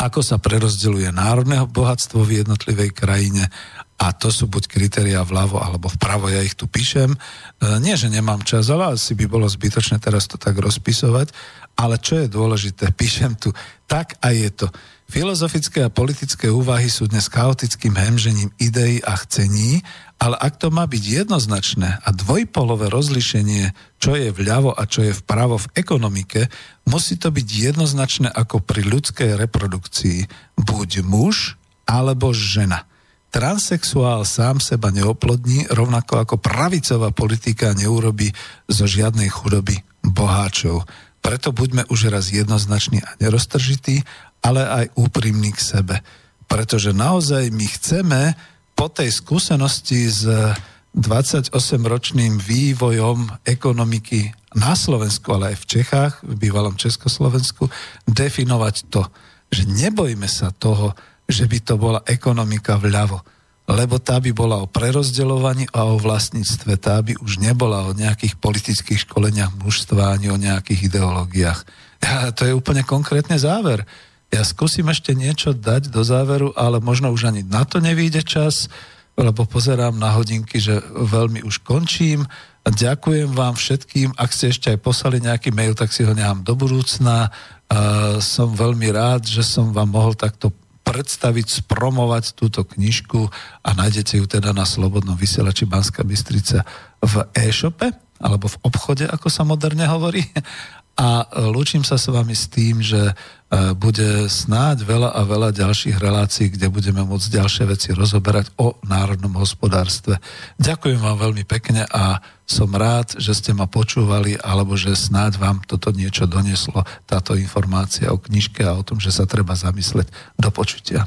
ako sa prerozdeľuje národné bohatstvo v jednotlivej krajine a to sú buď kritéria vľavo alebo vpravo, ja ich tu píšem. E, nie, že nemám čas, ale asi by bolo zbytočné teraz to tak rozpisovať, ale čo je dôležité, píšem tu, tak a je to. Filozofické a politické úvahy sú dnes chaotickým hemžením ideí a chcení, ale ak to má byť jednoznačné a dvojpolové rozlišenie, čo je vľavo a čo je vpravo v ekonomike, musí to byť jednoznačné ako pri ľudskej reprodukcii. Buď muž alebo žena. Transsexuál sám seba neoplodní, rovnako ako pravicová politika neurobi zo žiadnej chudoby boháčov. Preto buďme už raz jednoznační a neroztržití, ale aj úprimní k sebe. Pretože naozaj my chceme po tej skúsenosti s 28-ročným vývojom ekonomiky na Slovensku, ale aj v Čechách, v bývalom Československu, definovať to, že nebojme sa toho, že by to bola ekonomika vľavo. Lebo tá by bola o prerozdeľovaní a o vlastníctve. Tá by už nebola o nejakých politických školeniach mužstva ani o nejakých ideológiách. Ja, to je úplne konkrétne záver. Ja skúsim ešte niečo dať do záveru, ale možno už ani na to nevíde čas, lebo pozerám na hodinky, že veľmi už končím. Ďakujem vám všetkým. Ak ste ešte aj poslali nejaký mail, tak si ho nechám do budúcna. Som veľmi rád, že som vám mohol takto predstaviť, spromovať túto knižku a nájdete ju teda na Slobodnom vysielači Banska Bystrica v e-shope alebo v obchode, ako sa moderne hovorí. A lúčim sa s vami s tým, že bude snáď veľa a veľa ďalších relácií, kde budeme môcť ďalšie veci rozoberať o národnom hospodárstve. Ďakujem vám veľmi pekne a som rád, že ste ma počúvali, alebo že snáď vám toto niečo doneslo, táto informácia o knižke a o tom, že sa treba zamysleť. Do počutia.